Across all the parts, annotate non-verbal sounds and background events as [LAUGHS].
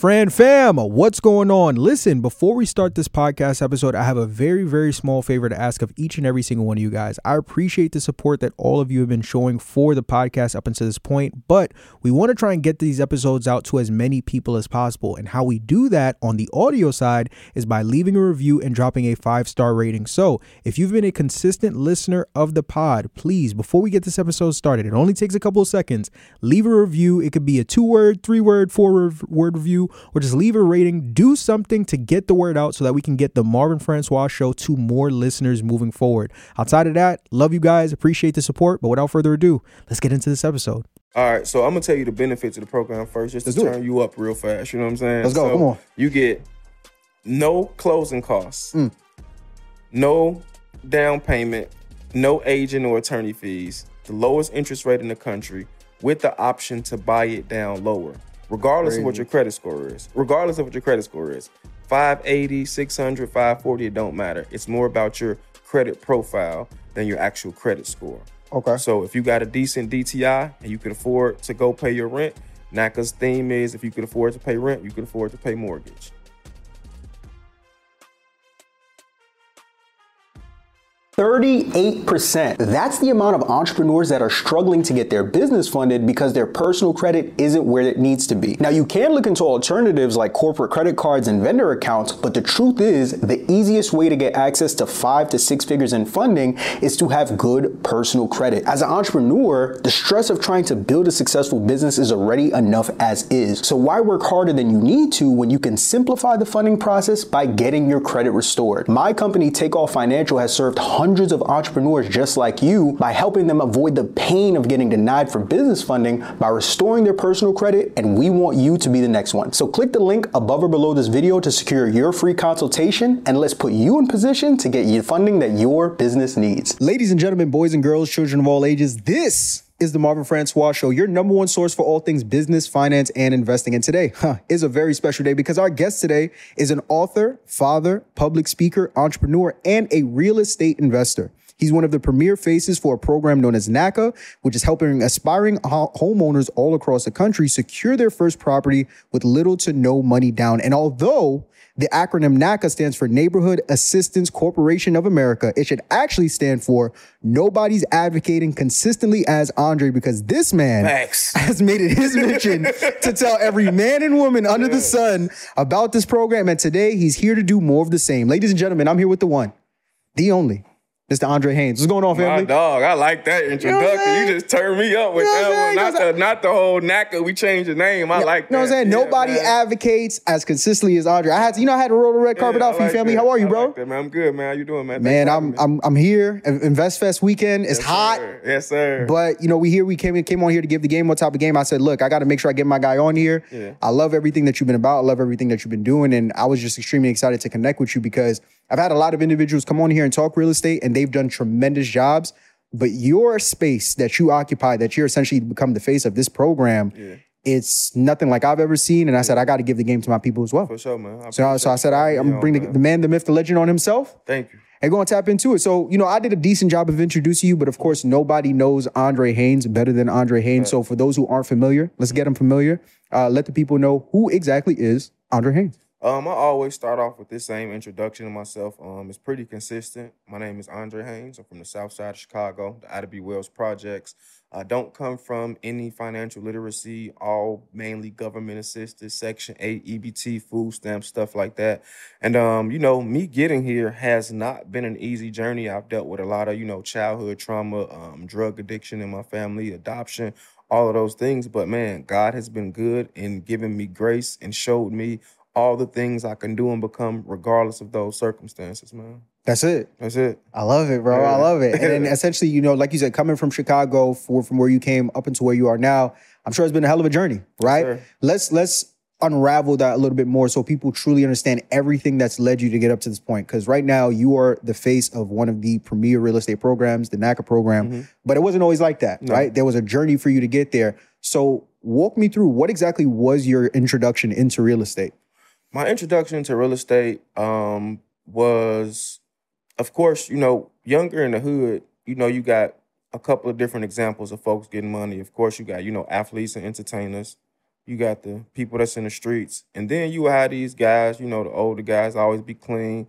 Fran fam, what's going on? Listen, before we start this podcast episode, I have a very, very small favor to ask of each and every single one of you guys. I appreciate the support that all of you have been showing for the podcast up until this point, but we want to try and get these episodes out to as many people as possible. And how we do that on the audio side is by leaving a review and dropping a five star rating. So if you've been a consistent listener of the pod, please, before we get this episode started, it only takes a couple of seconds, leave a review. It could be a two word, three word, four word review or just leave a rating. Do something to get the word out so that we can get the Marvin Francois show to more listeners moving forward. Outside of that, love you guys, appreciate the support. But without further ado, let's get into this episode. All right, so I'm gonna tell you the benefits of the program first, just Let's to do it. turn you up real fast. You know what I'm saying? Let's go, So come on. You get no closing costs, Mm. no down payment, no agent or attorney fees, the lowest interest rate in the country, with the option to buy it down lower, regardless of what your credit score is. Regardless of what your credit score is, 580, 600, 540, it don't matter. It's more about your credit profile than your actual credit score. Okay. So if you got a decent DTI and you can afford to go pay your rent, NACA's theme is if you can afford to pay rent, you can afford to pay mortgage. 38%. That's the amount of entrepreneurs that are struggling to get their business funded because their personal credit isn't where it needs to be. Now, you can look into alternatives like corporate credit cards and vendor accounts, but the truth is, the easiest way to get access to five to six figures in funding is to have good personal credit. As an entrepreneur, the stress of trying to build a successful business is already enough as is. So, why work harder than you need to when you can simplify the funding process by getting your credit restored? My company, Takeoff Financial, has served hundreds of entrepreneurs just like you by helping them avoid the pain of getting denied for business funding by restoring their personal credit, and we want you to be the next one. So click the link above or below this video to secure your free consultation, and let's put you in position to get you funding that your business needs. Ladies and gentlemen, boys and girls, children of all ages, this is the Marvin Francois Show, your number one source for all things business, finance, and investing. And today huh, is a very special day because our guest today is an author, father, public speaker, entrepreneur, and a real estate investor. He's one of the premier faces for a program known as NACA, which is helping aspiring homeowners all across the country secure their first property with little to no money down. And although the acronym NACA stands for Neighborhood Assistance Corporation of America. It should actually stand for Nobody's Advocating Consistently as Andre because this man Facts. [LAUGHS] has made it his mission [LAUGHS] to tell every man and woman under the sun about this program. And today he's here to do more of the same. Ladies and gentlemen, I'm here with the one, the only, Mr. Andre Haynes. What's going on, family? My dog, I like that introduction. saying? You, just turned me up with You know that one. Not You know the, not the whole NACA. We changed the name. I like that. You know what I'm saying? Yeah, Nobody man. advocates as consistently as Andre. I had to, you know, I had to roll the red carpet Yeah, out for I you, family. that. How are you, bro? like that, man. I'm good, man. How you doing, man? Man, I'm. I'm I'm here. Invest Fest weekend. It's Yes, hot. sir. Yes, sir. But you know, we here. We came came on here to give the game what type of game. I said, look, I got to make sure I get my guy on here. Yeah. I love everything that you've been about. I love everything that you've been doing, and I was just extremely excited to connect with you because I've had a lot of individuals come on here and talk real estate, and they've done tremendous jobs. But your space that you occupy, that you're essentially become the face of this program, it's nothing like I've ever seen. And I said, I got to give the game to my people as well. for sure, man. I So, appreciate so I said, all right, I'm gonna bring the, man. the man, the myth, the legend on himself Thank you. and go and tap into it. So, you know, I did a decent job of introducing you, but of course, nobody knows Andre Haynes better than Andre Haynes. So, for those who aren't familiar, let's get them familiar. Uh, let the people know who exactly is Andre Haynes. Um, I always start off with this same introduction to myself. Um, it's pretty consistent. My name is Andre Haynes. I'm from the South Side of Chicago, the Ida B. Wells Projects. I don't come from any financial literacy, all mainly government assisted, Section 8, EBT, food stamps, stuff like that. And um, you know, me getting here has not been an easy journey. I've dealt with a lot of, you know, childhood trauma, um, drug addiction in my family, adoption, all of those things. But man, God has been good in giving me grace and showed me all the things I can do and become regardless of those circumstances, man. That's it. That's it. I love it, bro. I love it. And [LAUGHS] essentially, you know, like you said, coming from Chicago for from where you came up into where you are now, I'm sure it's been a hell of a journey, right? sir. Let's let's unravel that a little bit more so people truly understand everything that's led you to get up to this point. Because right now you are the face of one of the premier real estate programs, the NACA program. Mm-hmm. But it wasn't always like that, right? There was a journey for you to get there. So walk me through what exactly was your introduction into real estate? My introduction to real estate um, was, of course, you know, younger in the hood, you know, you got a couple of different examples of folks getting money. Of course, you got, you know, athletes and entertainers. you got the people that's in the streets, and then you have these guys, you know, the older guys always be clean,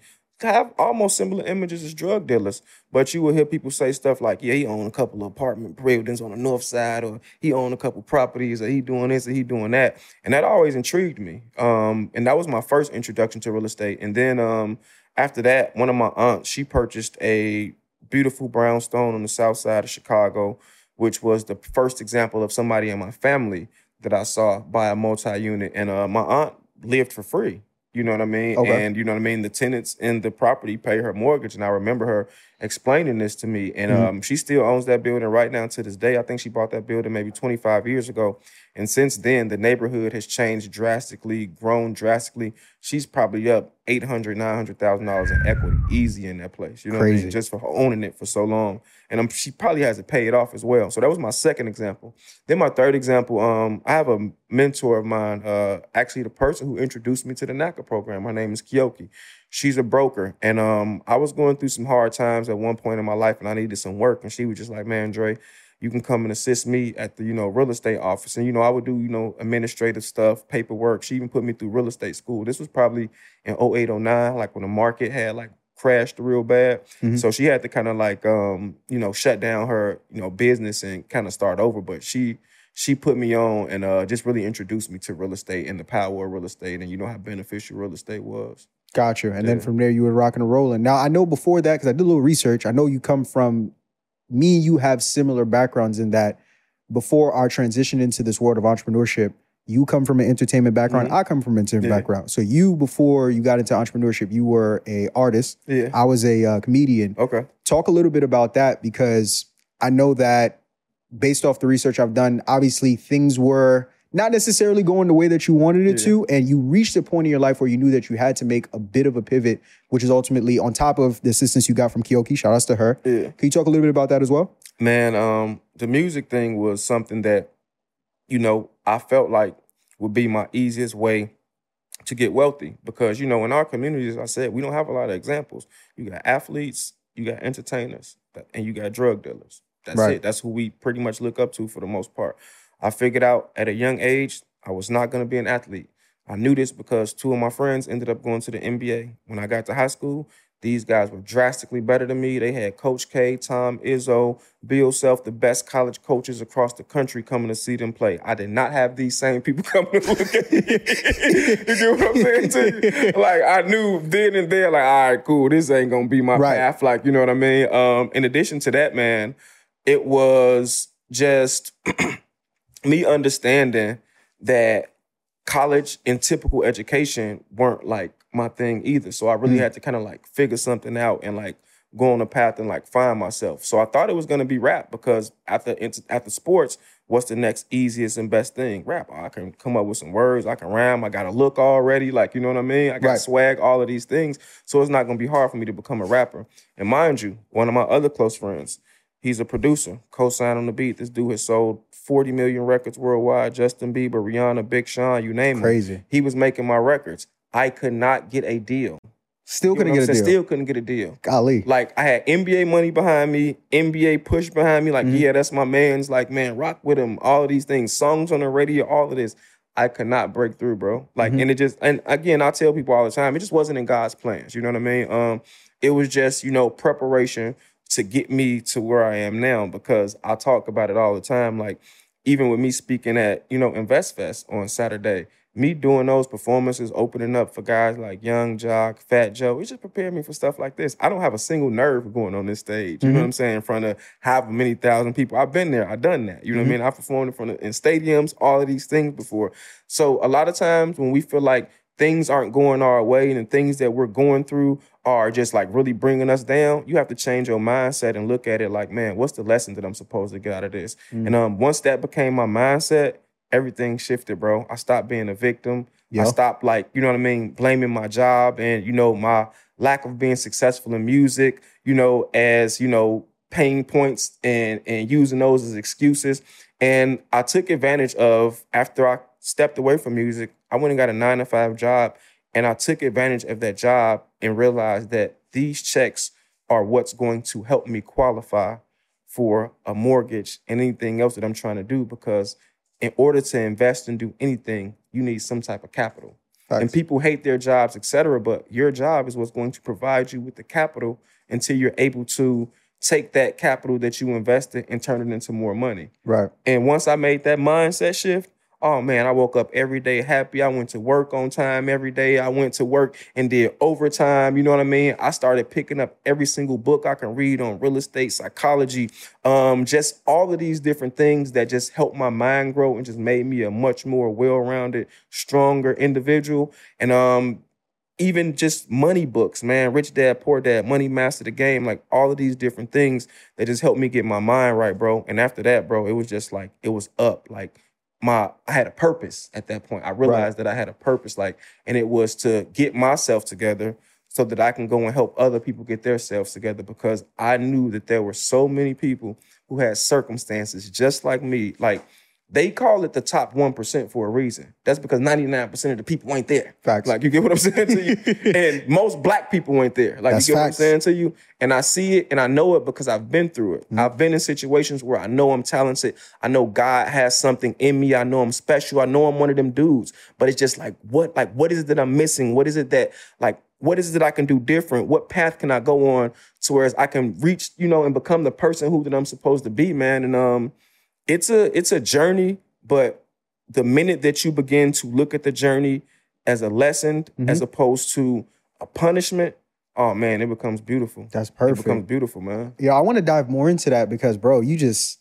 have almost similar images as drug dealers. But you will hear people say stuff like, yeah, he owned a couple of apartment buildings on the north side, or he owned a couple properties, or he doing this, or he doing that. And that always intrigued me. Um, and that was my first introduction to real estate. And then um, after that, one of my aunts, she purchased a beautiful brownstone on the south side of Chicago, which was the first example of somebody in my family that I saw buy a multi-unit, and uh, my aunt lived for free. You know what I mean? Okay. And you know what I mean? The tenants in the property pay her mortgage. And I remember her explaining this to me. And Mhm. um, she still owns that building right now to this day. I think she bought that building maybe 25 years ago. And since then, the neighborhood has changed drastically, grown drastically. She's probably up $800,000, $900,000 in equity, easy in that place. You know what I mean? Just for owning it for so long. And um, she probably has to pay it off as well. So that was my second example. Then my third example, um, I have a mentor of mine, uh, actually the person who introduced me to the NACA program. Her name is Kiyoki. She's a broker, and um, I was going through some hard times at one point in my life, and I needed some work. And she was just like, "Man, Dre, you can come and assist me at the you know real estate office." And you know, I would do you know administrative stuff, paperwork. She even put me through real estate school. This was probably in 08, 09, like when the market had like crashed real bad. Mhm. So she had to kind of like um, you know, shut down her, you know, business and kind of start over. But she she put me on and uh just really introduced me to real estate and the power of real estate and you know how beneficial real estate was. Gotcha. And then from there, you were rocking and rolling. Now, I know before that, because I did a little research, I know you come from, me you have similar backgrounds in that before our transition into this world of entrepreneurship, you come from an entertainment background. Mhm. I come from an entertainment Yeah. background. So you, before you got into entrepreneurship, you were a artist. Yeah. I was a uh, comedian. Okay. Talk a little bit about that because I know that based off the research I've done, obviously things were not necessarily going the way that you wanted it Yeah. to. And you reached a point in your life where you knew that you had to make a bit of a pivot, which is ultimately on top of the assistance you got from Kiyoki. Shout outs to her. Yeah. Can you talk a little bit about that as well? Man, um, the music thing was something that, you know, I felt like would be my easiest way to get wealthy because, you know, in our community, as I said, we don't have a lot of examples. You got athletes, you got entertainers, and you got drug dealers. That's Right. it. That's who we pretty much look up to for the most part. I figured out at a young age I was not going to be an athlete. I knew this because two of my friends ended up going to the NBA. When I got to high school, these guys were drastically better than me. They had Coach K, Tom Izzo, Bill Self, the best college coaches across the country coming to see them play. I did not have these same people [LAUGHS] coming to look at me. [LAUGHS] you get what I'm saying to you? Like I knew then and there, like, all right, cool, this ain't gonna be my Right. path. Like, you know what I mean? Um, in addition to that, man, it was just [CLEARS THROAT] me understanding that college and typical education weren't like my thing either. So I really Mm. had to kind of like figure something out and like go on a path and like find myself. So I thought it was gonna be rap because after after sports, what's the next easiest and best thing? Rap. I can come up with some words. I can rhyme. I got a look already. Like you know what I mean. I got Right. swag. All of these things. So it's not gonna be hard for me to become a rapper. And mind you, one of my other close friends, he's a producer, co-sign on the beat. This dude has sold 40 million records worldwide. Justin Bieber, Rihanna, Big Sean, you name it. Crazy. He was making my records. I could not get a deal. Still couldn't get a deal. Still couldn't get a deal. Golly. Like I had NBA money behind me, NBA push behind me. Like, Mhm. yeah, that's my man's. Like, man, rock with him. All of these things, songs on the radio, all of this. I could not break through, bro. Like, Mhm. and it just, and again, I tell people all the time, it just wasn't in God's plans. You know what I mean? Um, it was just, you know, preparation to get me to where I am now because I talk about it all the time. Like, even with me speaking at, you know, Invest Fest on Saturday, me doing those performances, opening up for guys like Yung Joc, Fat Joe, it just prepared me for stuff like this. I don't have a single nerve going on this stage. You know Mhm. what I'm saying? In front of however many thousand people. I've been there. I've done that. You know what I mean? I've performed in front of in stadiums, all of these things before. So a lot of times when we feel like things aren't going our way and the things that we're going through are just like really bringing us down, you have to change your mindset and look at it like, man, what's the lesson that I'm supposed to get out of this? Mm. And um, once that became my mindset, everything shifted, bro. I stopped being a victim. Yeah. I stopped like, you know what I mean, blaming my job and, you know, my lack of being successful in music, you know, as, you know, pain points and and using those as excuses. And I took advantage of after I stepped away from music, I went and got a nine to five job. And I took advantage of that job and realized that these checks are what's going to help me qualify for a mortgage and anything else that I'm trying to do because in order to invest and do anything, you need some type of capital. And people hate their jobs, et cetera, but your job is what's going to provide you with the capital until you're able to take that capital that you invested and turn it into more money. Right. And once I made that mindset shift, oh man, I woke up every day happy. I went to work on time every day. I went to work and did overtime. You know what I mean? I started picking up every single book I can read on real estate, psychology, um, just all of these different things that just helped my mind grow and just made me a much more well-rounded, stronger individual. And um, even just money books, man, Rich Dad, Poor Dad, Money Master the Game, like all of these different things that just helped me get my mind right, bro. And after that, bro, it was just like it was up. Like my I had a purpose at that point. I realized that I had a purpose, like, and it was to get myself together so that I can go and help other people get themselves together because I knew that there were so many people who had circumstances just like me. Like they call it the top 1% for a reason. That's because 99% of the people ain't there. Facts. Like you get what I'm saying to you? [LAUGHS] and most black people ain't there. Like That's you get facts. what I'm saying to you? And I see it and I know it because I've been through it. I've been in situations where I know I'm talented. I know God has something in me. I know I'm special. I know I'm one of them dudes. But it's just like what like what is it that I'm missing? What is it that like what is it that I can do different? What path can I go on to where I can reach, you know, and become the person who that I'm supposed to be, man? And um it's a it's a journey, but the minute that you begin to look at the journey as a lesson mm-hmm. as opposed to a punishment, oh man, it becomes beautiful. That's perfect. It becomes beautiful, man. Yeah, I want to dive more into that because, bro, you just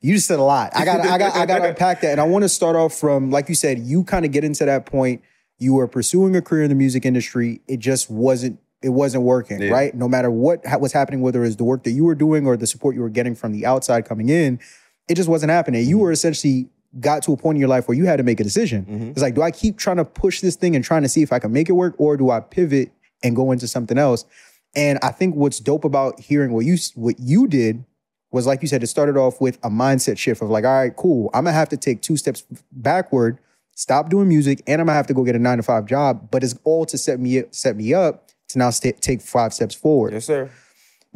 you just said a lot. I got I got I got to unpack that, and I want to start off from like you said. You kind of get into that point. You were pursuing a career in the music industry. It just wasn't it wasn't working, Yeah. right? No matter what ha- was happening, whether it was the work that you were doing or the support you were getting from the outside coming in, it just wasn't happening. Mm-hmm. You were essentially got to a point in your life where you had to make a decision. Mm-hmm. It's like, do I keep trying to push this thing and trying to see if I can make it work, or do I pivot and go into something else? And I think what's dope about hearing what you what you did was like you said, it started off with a mindset shift of like, all right, cool. I'm gonna have to take two steps backward, stop doing music, and I'm gonna have to go get a nine to five job. But it's all to set me set me up to now sta take five steps forward Yes, sir.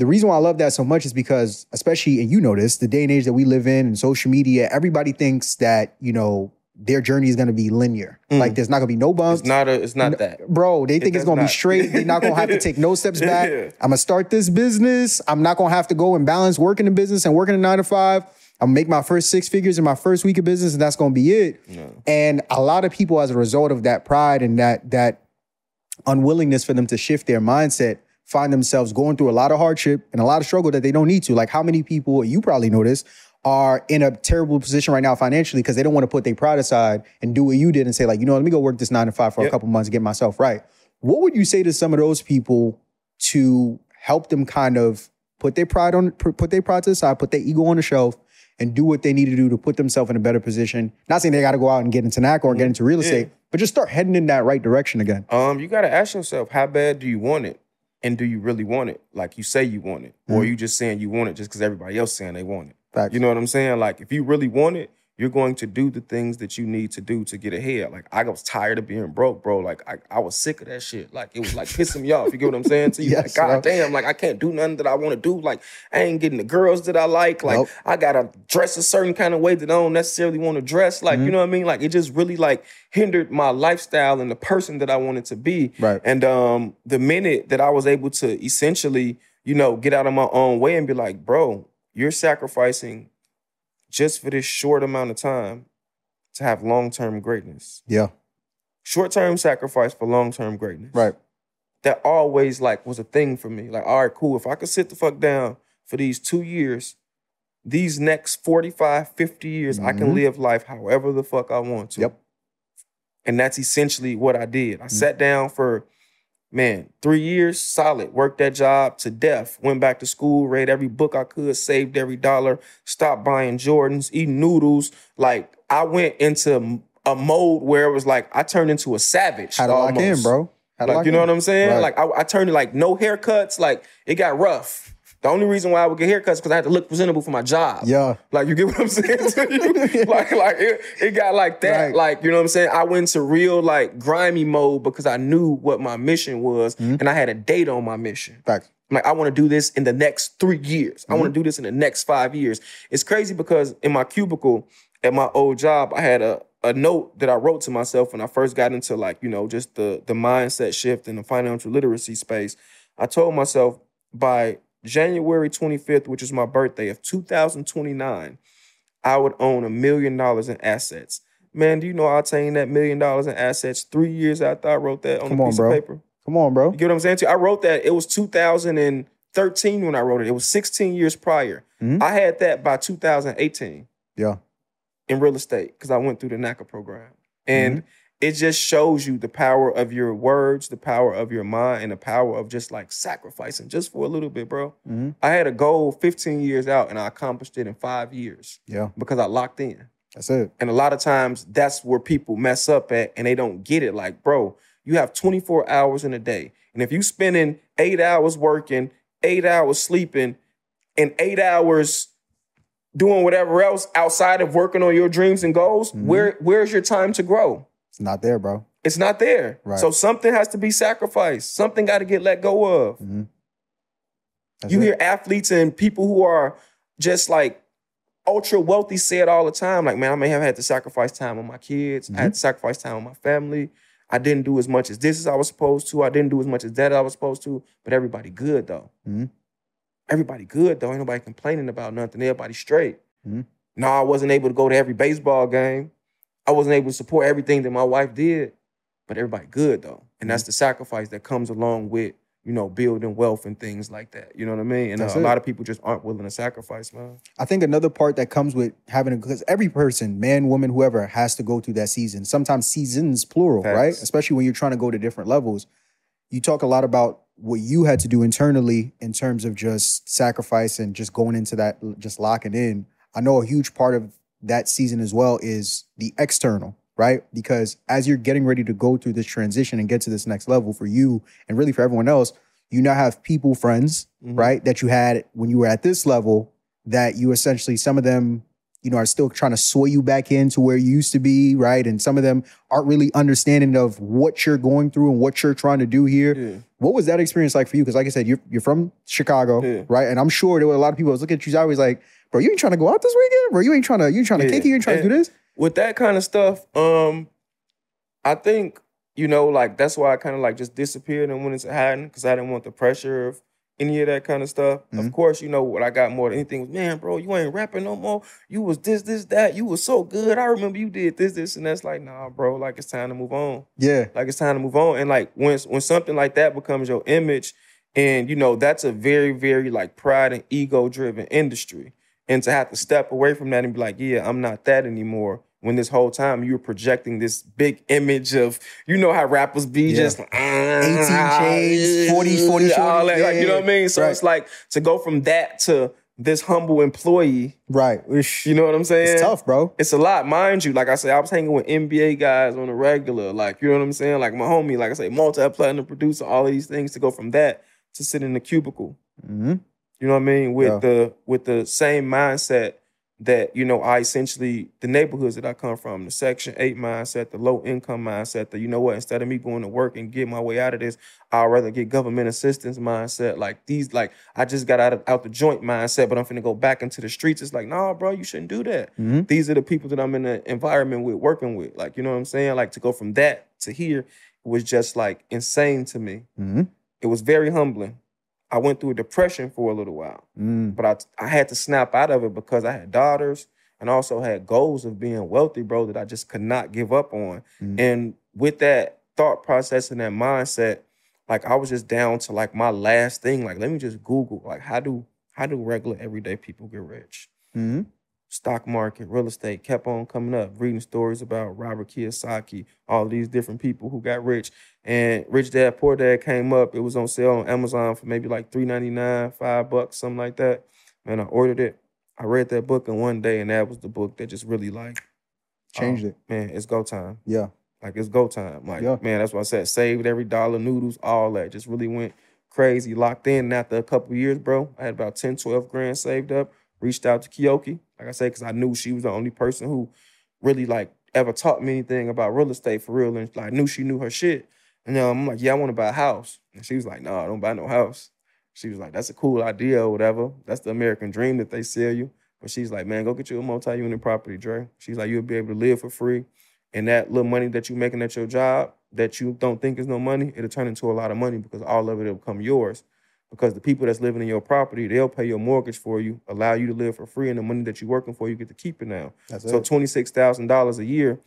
The reason why I love that so much is because, especially, and you know this, the day and age that we live in and social media, everybody thinks that, you know, their journey is gonna be linear. Mm. Like there's not gonna be no bumps. It's not a it's not that. Bro, they think it's gonna be straight. They're not gonna have to take no steps [LAUGHS] back. Yeah. I'm gonna start this business. I'm not gonna have to go and balance working in business and working a nine to five. I'm gonna make my first six figures in my first week of business, and that's gonna be it. And a lot of people, as a result of that pride and that that unwillingness for them to shift their mindset, find themselves going through a lot of hardship and a lot of struggle that they don't need to. Like how many people, you probably know this, are in a terrible position right now financially because they don't want to put their pride aside and do what you did and say, like, you know, let me go work this nine to five for a couple months and get myself right. What would you say to some of those people to help them kind of put their pride on put their pride to the side, put their ego on the shelf, and do what they need to do to put themselves in a better position? Not saying they got to go out and get into NAC or get into real estate, but just start heading in that right direction again. Um, you gotta ask yourself, how bad do you want it? And do you really want it? Like you say you want it. Or are you just saying you want it just because everybody else saying they want it? Facts. You know what I'm saying? Like if you really want it, you're going to do the things that you need to do to get ahead. Like I was tired of being broke, bro. Like I, I was sick of that shit. Like it was like pissing me off. You get what I'm saying to [LAUGHS] you? Yes, like, God bro. damn, like I can't do nothing that I want to do. Like I ain't getting the girls that I like. Like Nope. I gotta dress a certain kind of way that I don't necessarily want to dress. Like, Mm-hmm. you know what I mean? Like it just really like hindered my lifestyle and the person that I wanted to be. Right. And um the minute that I was able to essentially, you know, get out of my own way and be like, bro, you're sacrificing just for this short amount of time to have long-term greatness. Yeah. Short-term sacrifice for long-term greatness Right. that always like was a thing for me. Like, all right, cool. If I could sit the fuck down for these two years, these next 45, 50 years, I can Mhm. live life however the fuck I want to. Yep. And that's essentially what I did. I sat down for, man, three years solid, worked that job to death, went back to school, read every book I could, saved every dollar, stopped buying Jordans, eating noodles. Like, I went into a mode where it was like I turned into a savage. Had to lock in, bro. Like you know in. what I'm saying? Right. Like I, I turned like no haircuts. Like it got rough. The only reason why I would get haircuts because I had to look presentable for my job. Yeah. Like you get what I'm [LAUGHS] saying to you? [LAUGHS] like like it, it got like that. Right. Like you know what I'm saying? I went to real like grimy mode because I knew what my mission was Mm-hmm. and I had a date on my mission. Facts. I'm like, I want to do this in the next three years. I Mm-hmm. want to do this in the next five years. It's crazy because in my cubicle, at my old job, I had a a note that I wrote to myself when I first got into like, you know, just the the mindset shift in the financial literacy space. I told myself by January 25th, which is my birthday of 2029, I would own a million dollars in assets. Man, do you know I attained that million dollars in assets three years after I wrote that on Come a on, piece bro. of paper? Come on, bro. You get what I'm saying? To you? I wrote that. It was 2013 when I wrote it. It was 16 years prior. Mhm. I had that by 2018 Yeah. in real estate because I went through the NACA program. And Mm-hmm. It just shows you the power of your words, the power of your mind, and the power of just like sacrificing just for a little bit, bro. Mhm. I had a goal 15 years out and I accomplished it in five years Yeah. because I locked in. That's it. And a lot of times that's where people mess up at and they don't get it. Like, bro, you have 24 hours in a day. And if you're spending eight hours working, eight hours sleeping, and eight hours doing whatever else outside of working on your dreams and goals, Mhm. where where's your time to grow? It's not there, bro. It's not there. Right. So something has to be sacrificed. Something got to get let go of. Mhm. You it. hear athletes and people who are just like ultra wealthy say it all the time. Like, man, I may have had to sacrifice time with my kids. I had to sacrifice time with my family. I didn't do as much as this as I was supposed to. I didn't do as much as that I was supposed to. But everybody good though. Mhm. Everybody good though. Ain't nobody complaining about nothing. Everybody straight. Mhm. No, I wasn't able to go to every baseball game. I wasn't able to support everything that my wife did. But everybody good though. And that's the sacrifice that comes along with, you know, building wealth and things like that. You know what I mean? And uh, a lot of people just aren't willing to sacrifice, man. I think another part that comes with having a because every person, man, woman, whoever, has to go through that season. Sometimes seasons plural, Facts. right? Especially when you're trying to go to different levels. You talk a lot about what you had to do internally in terms of just sacrifice and just going into that, just locking in. I know a huge part of that season as well is the external, right? Because as you're getting ready to go through this transition and get to this next level for you and really for everyone else, you now have people, friends, Mhm. right, that you had when you were at this level that you essentially, some of them, you know, are still trying to sway you back into where you used to be, right? And some of them aren't really understanding of what you're going through and what you're trying to do here. Yeah. What was that experience like for you? Because, like I said, you're you're from Chicago, Yeah. right? And I'm sure there were a lot of people that was looking at you always like, bro, you ain't trying to go out this weekend, bro. You ain't trying to, you ain't trying to Yeah. kick it, you ain't trying to do this. with that kind of stuff, um, I think you know, like that's why I kind of like just disappeared and went into hiding because I didn't want the pressure of any of that kind of stuff. Mhm. Of course, you know what I got more than anything was, man, bro, you ain't rapping no more. You was this, this, that. You was so good. I remember you did this, this, and that's like, nah, bro. Like it's time to move on. Yeah. Like it's time to move on. And like when when something like that becomes your image, and you know that's a very very like pride and ego driven industry, and to have to step away from that and be like, yeah, I'm not that anymore. When this whole time you were projecting this big image of, you know how rappers be Yeah. just 18 chains, 40, 40 all that, like, you know what I mean? So Right. it's like to go from that to this humble employee. Right. You know what I'm saying? It's tough, bro. It's a lot, mind you. Like I said, I was hanging with NBA guys on a regular. Like, you know what I'm saying? Like my homie, like I say, multi-platinum producer, all of these things to go from that to sit in the cubicle. hmm You know what I mean? With Yeah. the with the same mindset that, you know, I essentially the neighborhoods that I come from, the section eight mindset, the low income mindset, that you know what, instead of me going to work and get my way out of this, I'd rather get government assistance mindset. Like these, like I just got out of out the joint mindset, but I'm finna go back into the streets. It's like, nah, bro, you shouldn't do that Mhm. these are the people that I'm in the environment with, working with. Like, you know what I'm saying? Like to go from that to here was just like insane to me. hmm It was very humbling. I went through a depression for a little while, Mm. but I I had to snap out of it because I had daughters and also had goals of being wealthy, bro, that I just could not give up on. Mm. And with that thought process and that mindset, like I was just down to like my last thing. Like, let me just Google like how do how do regular everyday people get rich? hmm stock market, real estate kept on coming up, reading stories about Robert Kiyosaki, all these different people who got rich. And Rich Dad Poor Dad came up. It was on sale on Amazon for maybe like $3.99, five bucks, something like that. Man, I ordered it. I read that book in one day, and that was the book that just really like Changed oh, it. Man, it's go time. Yeah. Like it's go time. Like, Yeah. man, that's what I said. Saved every dollar, noodles, all that. Just really went crazy, locked in. And after a couple years, bro, I had about 10, 12 grand saved up. Reached out to Kiyoki, like I said, because I knew she was the only person who really like ever taught me anything about real estate for real. And like, I knew she knew her shit. And um, I'm like, yeah, I want to buy a house. And she was like, no, I don't buy no house. She was like, that's a cool idea or whatever. That's the American dream that they sell you. But she's like, man, go get you a multi-unit property, Dre. She's like, you'll be able to live for free. And that little money that you're making at your job that you don't think is no money, it'll turn into a lot of money because all of it will become yours. Because the people that's living in your property, they'll pay your mortgage for you, allow you to live for free, and the money that you're working for, you get to keep it now. That's so twenty six thousand dollars a year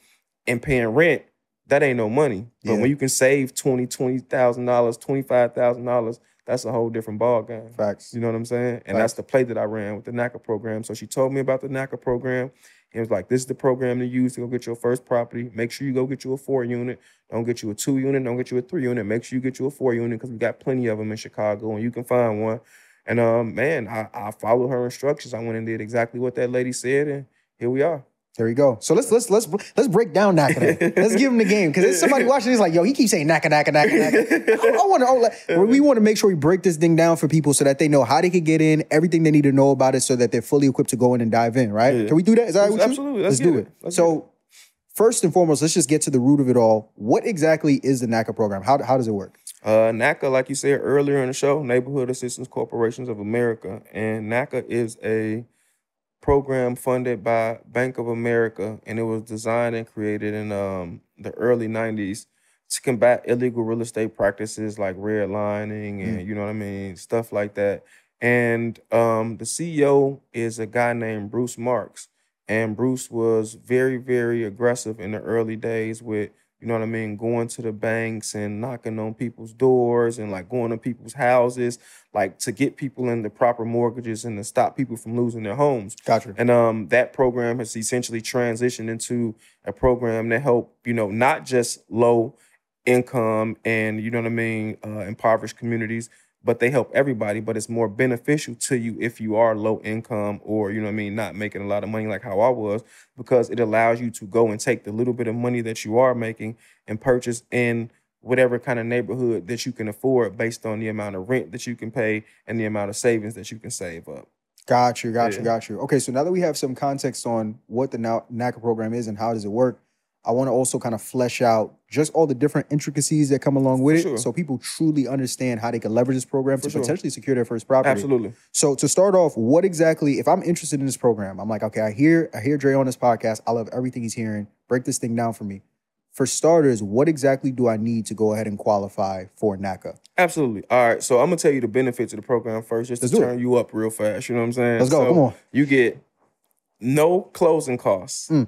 and paying rent, that ain't no money. But Yeah. when you can save twenty, twenty thousand dollars, twenty five thousand dollars, that's a whole different ball game. Facts. You know what I'm saying? And Facts. that's the play that I ran with the NACA program. So she told me about the NACA program. It was like, this is the program to use to go get your first property. Make sure you go get you a four unit. Don't get you a two unit. Don't get you a three unit. Make sure you get you a four unit because we got plenty of them in Chicago and you can find one. And um, man, I, I followed her instructions. I went and did exactly what that lady said, and here we are. There we go. So let's let's let's let's break down NACA. let's give him the game because there's somebody watching. He's like, yo, he keeps saying NACA NACA NACA NACA. I, I want to. Like, we want to make sure we break this thing down for people so that they know how they could get in, everything they need to know about it, so that they're fully equipped to go in and dive in. Right? Yeah. Can we do that? Is that all right with you? Absolutely. Let's do it. it. Let's so. First and foremost, let's just get to the root of it all. What exactly is the NACA program? How, how does it work? Uh, NACA, like you said earlier in the show, Neighborhood Assistance Corporations of America, and NACA is a program funded by Bank of America, and it was designed and created in um, the early '90s to combat illegal real estate practices like redlining and you know what I mean, stuff like that. And um, the CEO is a guy named Bruce Marks, and Bruce was very, very aggressive in the early days with you know what I mean, going to the banks and knocking on people's doors and like going to people's houses, like to get people in the proper mortgages and to stop people from losing their homes. Gotcha. And um, that program has essentially transitioned into a program that help you know not just low income and you know what I mean, uh, impoverished communities, but they help everybody. But it's more beneficial to you if you are low income or you know what I mean, not making a lot of money like how I was, because it allows you to go and take the little bit of money that you are making and purchase in whatever kind of neighborhood that you can afford based on the amount of rent that you can pay and the amount of savings that you can save up. Got you, got you, got you. Okay, so now that we have some context on what the Na- NACA program is and how does it work, I want to also kind of flesh out just all the different intricacies that come along with For it, so people truly understand how they can leverage this program to sure. potentially secure their first property. Absolutely. So to start off, what exactly? If I'm interested in this program, I'm like, okay, I hear, I hear Dre on this podcast. I love everything he's hearing. Break this thing down for me. For starters, what exactly do I need to go ahead and qualify for NACA? Absolutely. All right. So I'm gonna tell you the benefits of the program first, just Let's to do it. turn you up real fast. You know what I'm saying? Let's go. So Come on. You get no closing costs, Mm.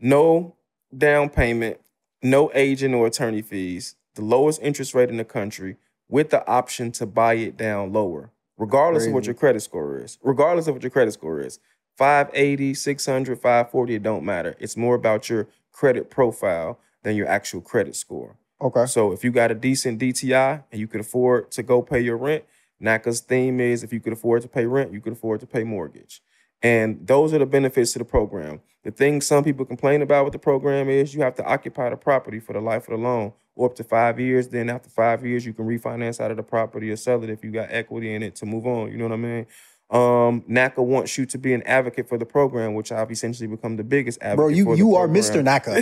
no down payment, no agent or attorney fees, the lowest interest rate in the country, with the option to buy it down lower, regardless of what your credit score is. Regardless of what your credit score is. 580, 600, 540, it don't matter. It's more about your credit profile than your actual credit score. Okay. So if you got a decent DTI and you could afford to go pay your rent, NACA's theme is if you could afford to pay rent, you could afford to pay mortgage. And those are the benefits to the program. The thing some people complain about with the program is you have to occupy the property for the life of the loan or up to five years. Then after five years, you can refinance out of the property or sell it if you got equity in it to move on. You know what I mean? Um, NACA wants you to be an advocate for the program, which I've essentially become the biggest advocate Bro, you you are. Mr. NACA.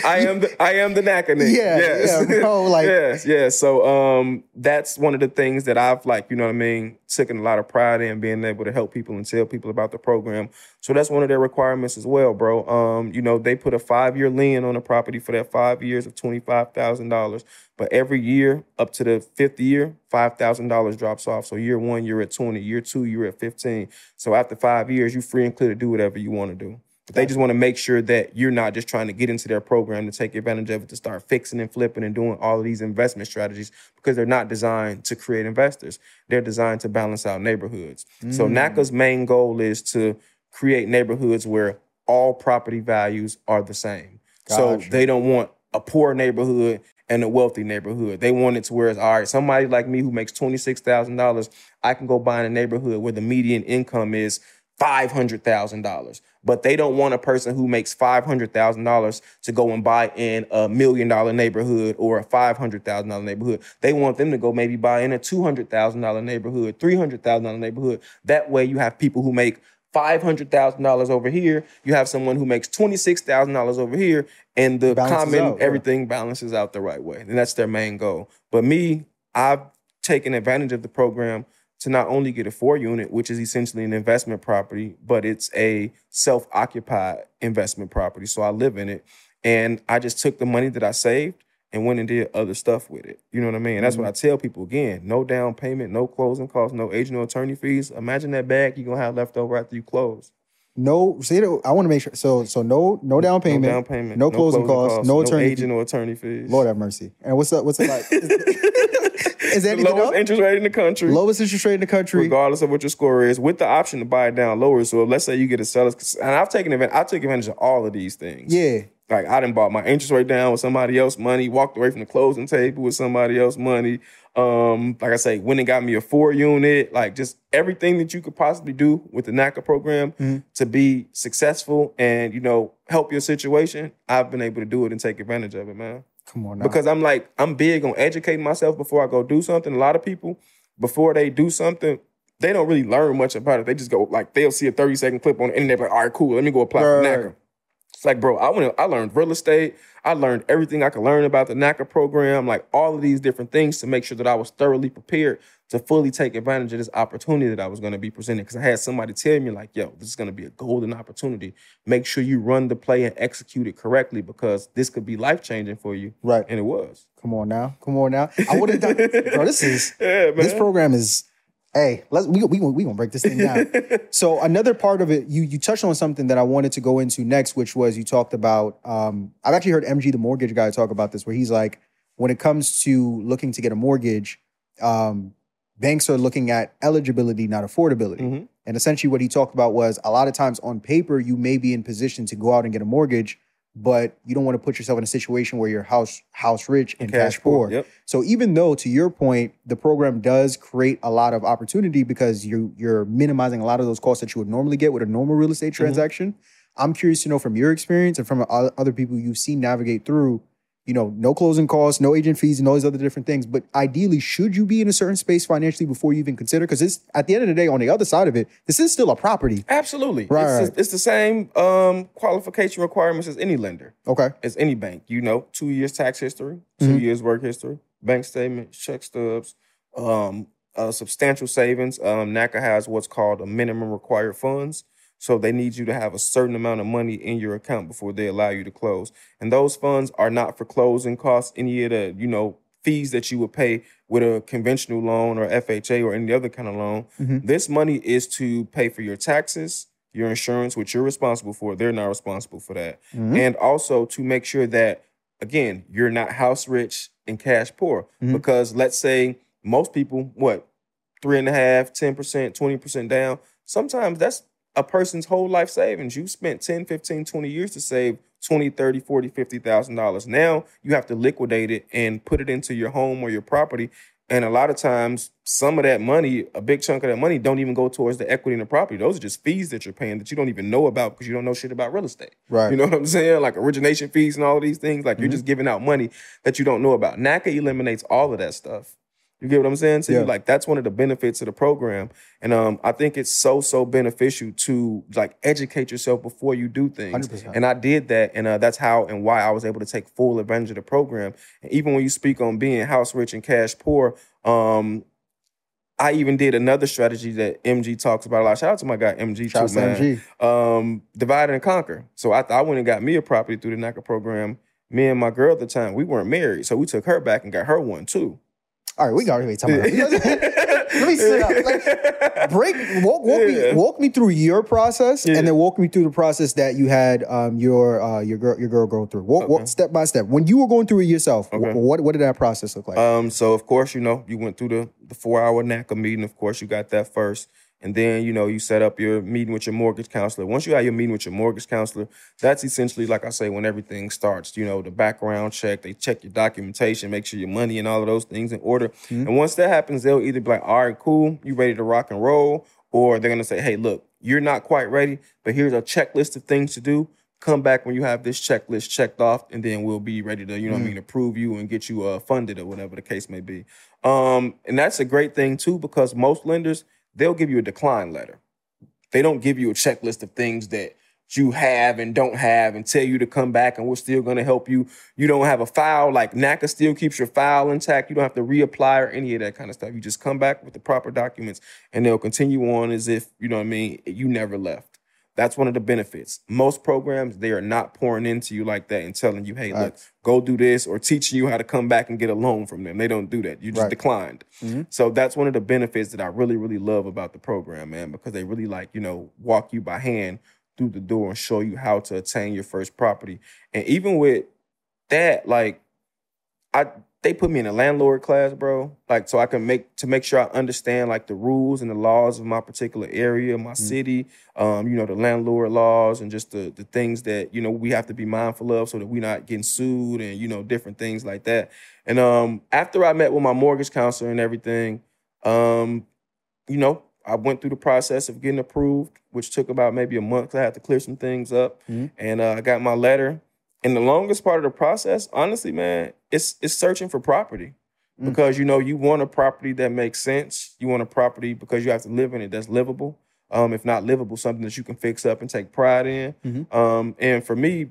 [LAUGHS] I [LAUGHS] am the I am the NACA nigga. Yeah, yes. yeah, bro, [LAUGHS] like- yes, yes. So um that's one of the things that I've like, you know what I mean, taken a lot of pride in being able to help people and tell people about the program. So that's one of their requirements as well, bro. Um, you know, they put a five year lien on the property for that five years of twenty five thousand dollars. But every year up to the fifth year, five thousand dollars drops off. So year one, you're at twenty. Year two, you're at fifteen. So after five years, you're free and clear to do whatever you want to do. But they just want to make sure that you're not just trying to get into their program to take advantage of it to start fixing and flipping and doing all of these investment strategies because they're not designed to create investors. They're designed to balance out neighborhoods. So mm. NACA's main goal is to create neighborhoods where all property values are the same. So they don't want a poor neighborhood and a wealthy neighborhood. They want it to where it's all right. Somebody like me who makes twenty six thousand dollars, I can go buy in a neighborhood where the median income is five hundred thousand dollars. But they don't want a person who makes five hundred thousand dollars to go and buy in a million dollar neighborhood or a five hundred thousand dollar neighborhood. They want them to go maybe buy in a two hundred thousand dollar neighborhood, three hundred thousand dollar neighborhood. That way, you have people who make five hundred thousand dollars over here. You have someone who makes twenty six thousand dollars over here, and the Balances common out, yeah. everything balances out the right way, and that's their main goal. But me, I've taken advantage of the program to not only get a four unit, which is essentially an investment property, but it's a self occupied investment property. So I live in it. And I just took the money that I saved and went and did other stuff with it. You know what I mean? And that's what mm-hmm. I tell people again no down payment, no closing costs, no agent or attorney fees. Imagine that bag you're to have left over after you close. No, see, I want to make sure. So, so no, no down payment, No down payment, no closing costs, no attorney agent or attorney fees. Lord have mercy. And what's up? What's it like? Is, that [LAUGHS] the lowest else? interest rate in the country. Lowest interest rate in the country. regardless of what your score is, with the option to buy it down lower. So let's say you get a seller's, and I've taken advantage, I took advantage of all of these things. Yeah. Like I didn't bought my interest rate down with somebody else money, walked away from the closing table with somebody else money. Um, like I say, went and got me a four unit, like just everything that you could possibly do with the NACA program Mm-hmm. to be successful and you know help your situation. I've been able to do it and take advantage of it, man Come on now. because I'm like I'm big on educating myself before I go do something. A lot of people before they do something, they don't really learn much about it. They just go like they'll see a 30 second clip on the internet, like all right, cool, let me go apply for Right. NACA. It's like, bro, I went, I learned real estate. I learned everything I could learn about the NACA program, like all of these different things to make sure that I was thoroughly prepared to fully take advantage of this opportunity that I was going to be presented. Because I had somebody tell me, like, yo, this is going to be a golden opportunity. Make sure you run the play and execute it correctly because this could be life changing for you. Right. And it was. Come on now. Come on now. I would have done. [LAUGHS] bro, this is Yeah, man. this program is. Hey, let's we we we gonna break this thing down. [LAUGHS] so another part of it, you you touched on something that I wanted to go into next, which was you talked about. Um, I've actually heard MG, the mortgage guy, talk about this, where he's like, when it comes to looking to get a mortgage, um, banks are looking at eligibility, not affordability. Mhm. And essentially, what he talked about was a lot of times on paper, you may be in position to go out and get a mortgage, but you don't want to put yourself in a situation where you're house house rich and cash, poor. Yep. So even though, to your point, the program does create a lot of opportunity because you you're minimizing a lot of those costs that you would normally get with a normal real estate mm-hmm. transaction. I'm curious to know from your experience and from other people you've seen navigate through. You know, no closing costs, no agent fees, and all these other different things. But ideally, should you be in a certain space financially before you even consider? Because it's at the end of the day, on the other side of it, this is still a property. Absolutely. Right, It's, right. it's the same um, qualification requirements as any lender. Okay. as any bank. You know, two years tax history, 2 Mm-hmm. years work history, bank statements, check stubs, um, uh, substantial savings. Um, NACA has what's called a minimum required funds. So they need you to have a certain amount of money in your account before they allow you to close. And those funds are not for closing costs, any of the, you know, fees that you would pay with a conventional loan or FHA or any other kind of loan. Mm-hmm. This money is to pay for your taxes, your insurance, which you're responsible for. They're not responsible for that. Mm-hmm. And also to make sure that, again, you're not house rich and cash poor. Mm-hmm. Because let's say most people, what, three and a half, 10%, 20% down, sometimes that's a person's whole life savings. You spent 10, 15, 20 years to save 20, 30, 40, 50,000 dollars. Now you have to liquidate it and put it into your home or your property. And a lot of times, some of that money, a big chunk of that money, don't even go towards the equity in the property. Those are just fees that you're paying that you don't even know about because you don't know shit about real estate. Right. You know what I'm saying? Like origination fees and all of these things. Like you're Mm-hmm. just giving out money that you don't know about. NACA eliminates all of that stuff. You get what I'm saying? So you Yeah. like that's one of the benefits of the program. And um, I think it's so so beneficial to like educate yourself before you do things. 100%. And I did that, and uh, that's how and why I was able to take full advantage of the program. And even when you speak on being house rich and cash poor, um, I even did another strategy that MG talks about a lot. Shout out to my guy MG Shout too, man. MG. Um, divide and conquer. So I, I went and got me a property through the NACA program. Me and my girl at the time, we weren't married, so we took her back and got her one too. All right, we got wait. Time out. Let me sit up. Like, break. Walk, walk Yeah. me. Walk me through your process, Yeah. and then walk me through the process that you had um, your uh, your girl your girl go through. Walk, walk step by step. When you were going through it yourself, Okay. what what did that process look like? Um, so of course, you know, you went through the the four hour NACA meeting. Of course, you got that first. And then, you know, you set up your meeting with your mortgage counselor. Once you have your meeting with your mortgage counselor, that's essentially, like I say, when everything starts, you know, the background check, they check your documentation, make sure your money and all of those things in order. And once that happens, they'll either be like, all right, cool, you ready to rock and roll, or they're gonna say, hey, look, you're not quite ready, but here's a checklist of things to do. Come back when you have this checklist checked off, and then we'll be ready to, you know what I mean, approve you and get you uh, funded or whatever the case may be. Um, and that's a great thing too, because most lenders, they'll give you a decline letter. They don't give you a checklist of things that you have and don't have and tell you to come back and we're still going to help you. You don't have a file, like NACA still keeps your file intact. You don't have to reapply or any of that kind of stuff. You just come back with the proper documents and they'll continue on as if, you know what I mean, you never left. That's one of the benefits. Most programs, they are not pouring into you like that and telling you, hey, look, go do this or teaching you how to come back and get a loan from them. They don't do that. You just Right. declined. Mm-hmm. So that's one of the benefits that I really, really love about the program, man, because they really like, you know, walk you by hand through the door and show you how to attain your first property. And even with that, like, I they put me in a landlord class, bro. Like so I can make to make sure I understand like the rules and the laws of my particular area, my city, um, you know, the landlord laws and just the the things that, you know, we have to be mindful of so that we're not getting sued and, you know, different things like that. And um after I met with my mortgage counselor and everything, um, you know, I went through the process of getting approved, which took about maybe a month. I had to clear some things up. And uh, I got my letter. And the longest part of the process, honestly, man, it's it's searching for property. Because you know, you want a property that makes sense. You want a property because you have to live in it that's livable. Um, if not livable, something that you can fix up and take pride in. Um, and for me,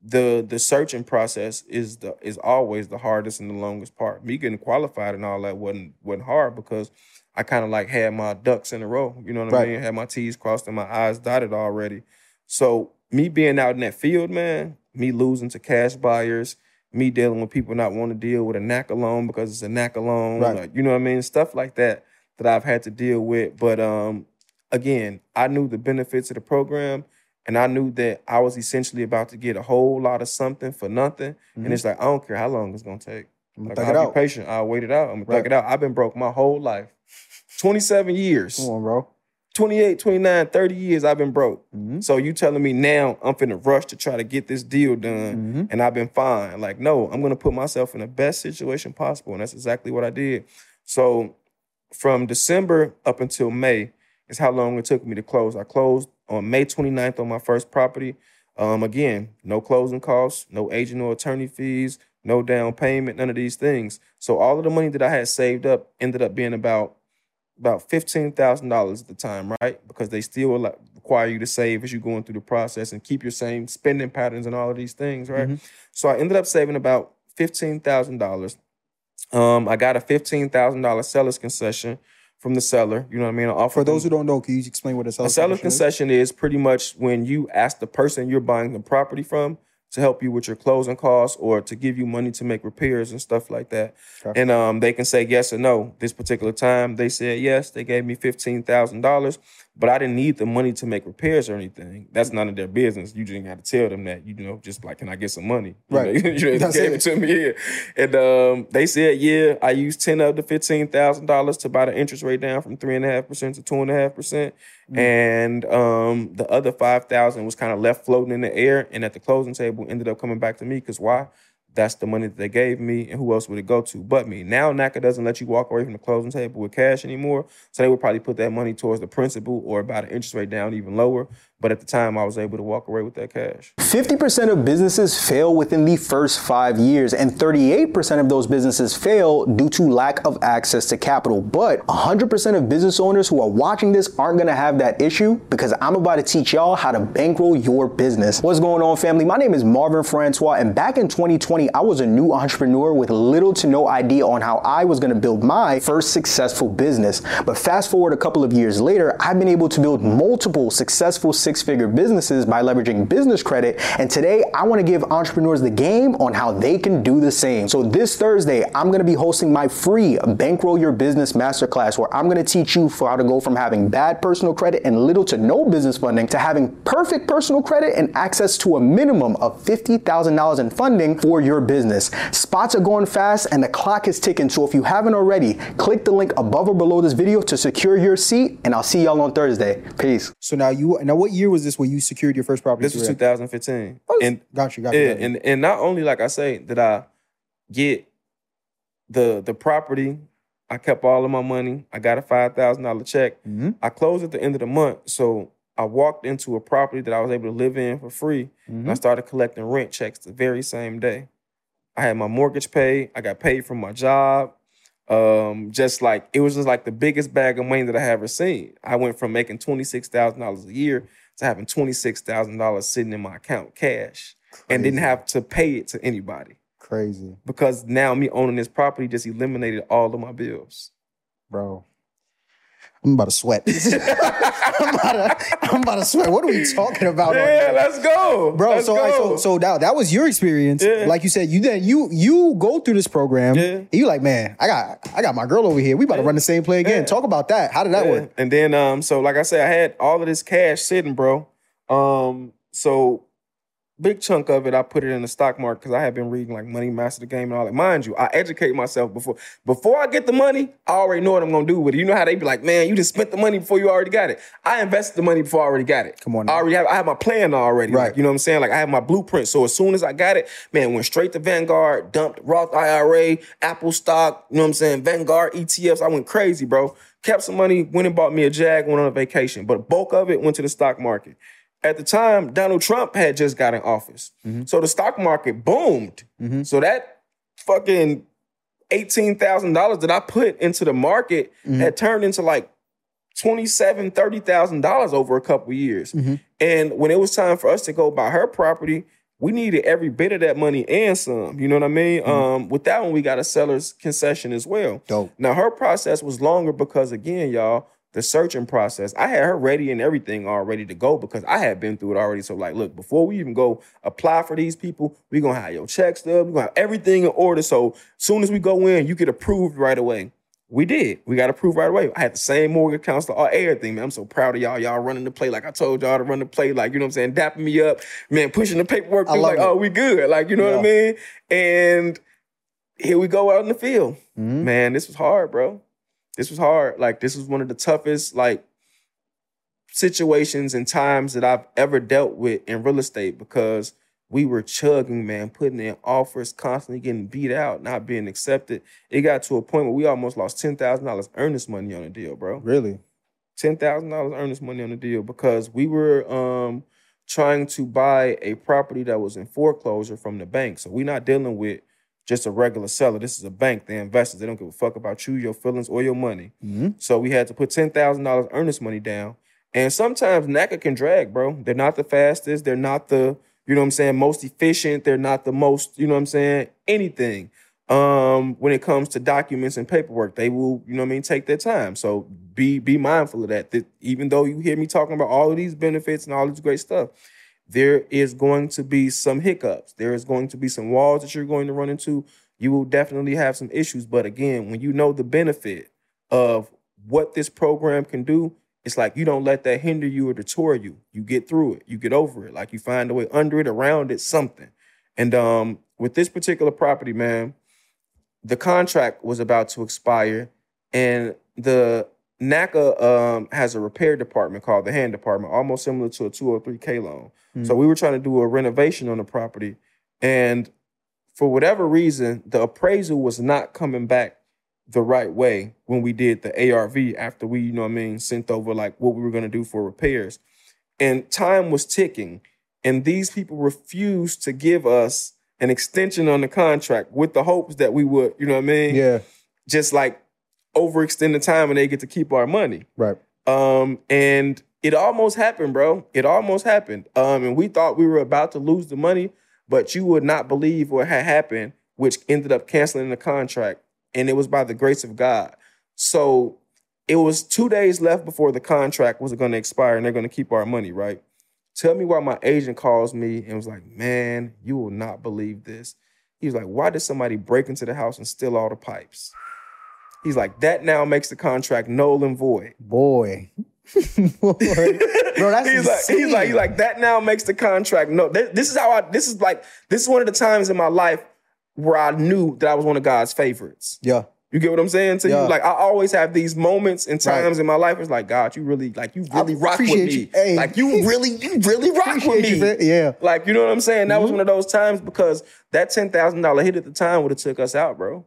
the the searching process is the is always the hardest and the longest part. Me getting qualified and all that wasn't wasn't hard because I kind of like had my ducks in a row. You know what Right. I mean? Had my T's crossed and my I's dotted already. So me being out in that field, man, me losing to cash buyers, me dealing with people not wanting to deal with a NACA loan because it's a NACA loan. Right. like, you know what I mean? Stuff like that that I've had to deal with. But um, again, I knew the benefits of the program, and I knew that I was essentially about to get a whole lot of something for nothing. And it's like I don't care how long it's gonna take. I'm Like, gonna thug I'll it be patient. I'll wait it out. I'm gonna Right. it out. I've been broke my whole life. [LAUGHS] 27 years. Come on, bro. 28, 29, 30 years I've been broke. Mhm. So you telling me now I'm finna rush to try to get this deal done Mhm. and I've been fine. Like, no, I'm gonna put myself in the best situation possible. And that's exactly what I did. So from December up until May is how long it took me to close. I closed on May 29th on my first property. Um, again, no closing costs, no agent or attorney fees, no down payment, none of these things. So all of the money that I had saved up ended up being about about fifteen thousand dollars at the time, right? Because they still like, require you to save as you're going through the process and keep your same spending patterns and all of these things, right? So I ended up saving about fifteen thousand dollars. Um, I got a fifteen thousand dollar seller's concession from the seller. You know what I mean? I For those them- who don't know, can you explain what a a seller's seller's concession is? concession is pretty much when you ask the person you're buying the property from to help you with your closing costs or to give you money to make repairs and stuff like that. Okay. And um, they can say yes or no. This particular time, they said yes. They gave me fifteen thousand dollars, but I didn't need the money to make repairs or anything. That's none of their business. You just didn't got to tell them that. You know, just like, can I get some money? You Right. [LAUGHS] know, you know, gave it. it to me. Yeah. And um, they said, yeah, I used 10 of the $15,000 to buy the interest rate down from 3.5% to 2.5%. percent Mm. And um, the other 5000 was kind of left floating in the air. And at the closing table, ended up coming back to me because why? That's the money that they gave me, and who else would it go to but me? Now NACA doesn't let you walk away from the closing table with cash anymore, so they would probably put that money towards the principal or about an interest rate down even lower. But at the time, I was able to walk away with that cash. 50% of businesses fail within the first five years, and 38% of those businesses fail due to lack of access to capital. But 100% of business owners who are watching this aren't gonna have that issue because I'm about to teach y'all how to bankroll your business. What's going on, family? My name is Marvin Francois, and back in 2020, I was a new entrepreneur with little to no idea on how I was gonna build my first successful business. But fast forward a couple of years later, I've been able to build multiple successful six figure businesses by leveraging business credit. And today, I wanna give entrepreneurs the game on how they can do the same. So this Thursday, I'm gonna be hosting my free Bankroll Your Business Masterclass where I'm gonna teach you how to go from having bad personal credit and little to no business funding to having perfect personal credit and access to a minimum of $50,000 in funding for your business. Spots are going fast and the clock is ticking. So if you haven't already, click the link above or below this video to secure your seat and I'll see y'all on Thursday. Peace. So now you now what year was this when you secured your first property? This was through 2015. And Got you, got you. yeah, got you. and and not only like I say, did I get the the property, I kept all of my money. I got a five thousand dollar check. Mhm. I closed at the end of the month, so I walked into a property that I was able to live in for free, and I started collecting rent checks the very same day. I had my mortgage paid. I got paid from my job. Um, just like it was just like the biggest bag of money that I ever seen. I went from making twenty six thousand dollars a year to having twenty six thousand dollars sitting in my account cash and didn't have to pay it to anybody Crazy, because now me owning this property just eliminated all of my bills. bro. I'm about to sweat. [LAUGHS] I'm, about to, I'm about to sweat. What are we talking about? Yeah, let's go, Bro, Let's so, all right, so go. so that that was your experience. Yeah. Like you said, you then you you go through this program. Yeah. And you like, man, I got I got my girl over here. We about to run the same play again. Yeah. Talk about that. How did that Yeah. work? And then um, so like I said, I had all of this cash sitting, bro. Um, so big chunk of it I put it in the stock market because I have been reading like Money Master the Game and all that. Mind you, I educate myself before before I get the money, I already know what I'm gonna do with it. You know how they be like, man, you just spent the money before you already got it. I invested the money before I already got it. Come on now. I already have I have my plan already. Right. Like, you know what I'm saying? Like I have my blueprint. So as soon as I got it, man, went straight to Vanguard, dumped Roth IRA, Apple stock, you know what I'm saying? Vanguard ETFs. I went crazy, bro. Kept some money, went and bought me a Jag, went on a vacation. But bulk of it went to the stock market. At the time, Donald Trump had just got in office. Mm-hmm. So the stock market boomed. Mm-hmm. So that fucking $18,000 that I put into the market mm-hmm. had turned into like twenty-seven, thirty thousand dollars over a couple years. And when it was time for us to go buy her property, we needed every bit of that money and some. You know what I mean? Um, with that one, we got a seller's concession as well. Dope. Now her process was longer because again, y'all, the searching process, I had her ready and everything all ready to go because I had been through it already. So like, look, before we even go apply for these people, we gonna have your checks stub, we gonna have everything in order. So soon as we go in, you get approved right away. We did. We got approved right away. I had the same mortgage counselor, all everything, man. I'm so proud of y'all. Y'all running the play like I told y'all to run the play, like, you know what I'm saying? Dapping me up, man, pushing the paperwork through, like, it. oh, we good. Like, you know what I mean? And here we go out in the field. Mhm. Man, this was hard, bro. This was hard. Like, this was one of the toughest, like, situations and times that I've ever dealt with in real estate because we were chugging, man, putting in offers, constantly getting beat out, not being accepted. It got to a point where we almost lost ten thousand dollars earnest money on the deal, bro. Really? Ten thousand dollars earnest money on the deal because we were um trying to buy a property that was in foreclosure from the bank. So we're not dealing with just a regular seller. This is a bank. They're investors. They don't give a fuck about you, your feelings, or your money. Mhm. So we had to put ten thousand dollars earnest money down. And sometimes NACA can drag, bro. They're not the fastest. They're not the, you know what I'm saying, most efficient. They're not the most, you know what I'm saying, anything. Um, when it comes to documents and paperwork, they will, you know what I mean, take their time. So be be mindful of that. That even though you hear me talking about all of these benefits and all this great stuff, there is going to be some hiccups. There is going to be some walls that you're going to run into. You will definitely have some issues. But again, when you know the benefit of what this program can do, it's like you don't let that hinder you or deter you. You get through it. You get over it. Like you find a way under it, around it, something. And um, with this particular property, man, the contract was about to expire, and the NACA um, has a repair department called the HAND department, almost similar to a 203k loan. So we were trying to do a renovation on the property, and for whatever reason, the appraisal was not coming back the right way when we did the ARV after we, you know what I mean, sent over like what we were gonna do for repairs. And time was ticking, and these people refused to give us an extension on the contract with the hopes that we would, you know what I mean? Yeah. Just like overextend the time and they get to keep our money. Right. Um, and it almost happened, bro. It almost happened. Um, and we thought we were about to lose the money, but you would not believe what had happened, which ended up canceling the contract. And it was by the grace of God. So it was two days left before the contract was going to expire and they're going to keep our money, right? Tell me why my agent calls me and was like, man, you will not believe this. He was like, why did somebody break into the house and steal all the pipes? He's like, that now makes the contract null and void. Boy. [LAUGHS] Boy. Bro, that's he's like, he's like, he's like, that now makes the contract. No, this, this is how I. This is like, this is one of the times in my life where I knew that I was one of God's favorites. Yeah. You get what I'm saying to Yeah. you? Like, I always have these moments and Right. times in my life. It's like, God, you really, like, you I really rock with me. Hey. Like, you [LAUGHS] really, you really rock with me. you. Yeah. Like, you know what I'm saying? That was Mm-hmm. one of those times because that ten thousand dollar hit at the time would have took us out, bro.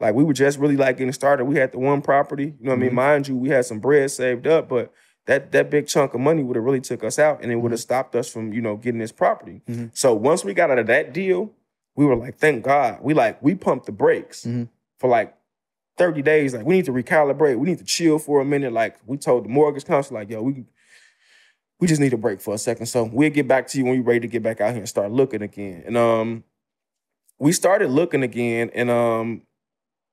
Like we were just really like getting started. We had the one property, you know what I mean? Mm-hmm. Mind you, we had some bread saved up, but that that big chunk of money would have really took us out and it would Mm-hmm. have stopped us from, you know, getting this property. So once we got out of that deal, we were like, thank God. We like we pumped the brakes Mm-hmm. for like 30 days. Like, we need to recalibrate. We need to chill for a minute. Like, we told the mortgage counselor, like, yo, we we just need a break for a second. So we'll get back to you when you're ready to get back out here and start looking again. And um, we started looking again, and um,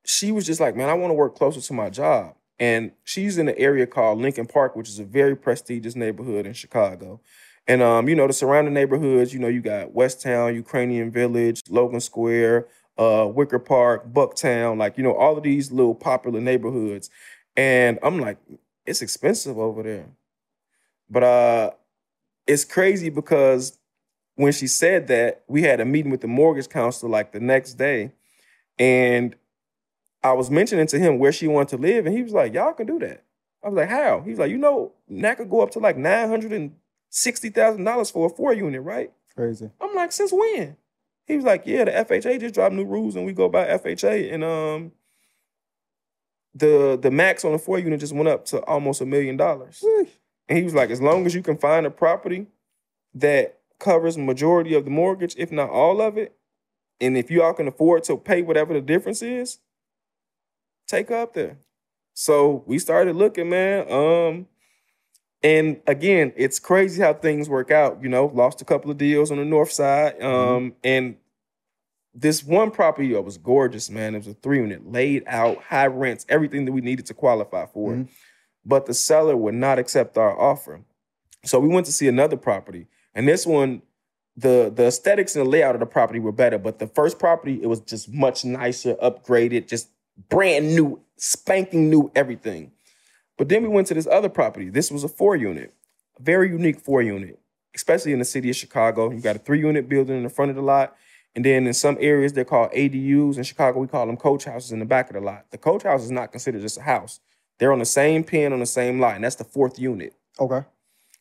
she was just like, man, I want to work closer to my job. And she's in an area called Lincoln Park, which is a very prestigious neighborhood in Chicago. And um, you know, the surrounding neighborhoods, you know, you got West Town, Ukrainian Village, Logan Square, uh, Wicker Park, Bucktown, like, you know, all of these little popular neighborhoods. And I'm like, it's expensive over there. But uh it's crazy because when she said that, we had a meeting with the mortgage counselor like the next day. And I was mentioning to him where she wanted to live, and he was like, Y'all can do that. I was like, How? He's like, You know, that could go up to like $960,000 for a four unit, right? Crazy. I'm like, Since when? He was like, Yeah, the FHA just dropped new rules and we go by FHA. And um, the the max on the four unit just went up to almost a million dollars. And he was like, as long as you can find a property that covers majority of the mortgage, if not all of it, and if you all can afford to pay whatever the difference is, take her up there. So we started looking, man. Um, and again, it's crazy how things work out. You know, lost a couple of deals on the north side. Um, and this one property that was gorgeous, man. It was a three unit, laid out, high rents, everything that we needed to qualify for. Mhm. But the seller would not accept our offer. So we went to see another property. And this one, the the aesthetics and the layout of the property were better. But the first property, it was just much nicer, upgraded, just brand new, spanking new everything. But then we went to this other property. This was a four unit, a very unique four unit, especially in the city of Chicago. You got a three unit building in the front of the lot. And then in some areas, they're called ADUs. In Chicago, we call them coach houses in the back of the lot. The coach house is not considered just a house. They're on the same pin on the same lot, and that's the fourth unit. Okay.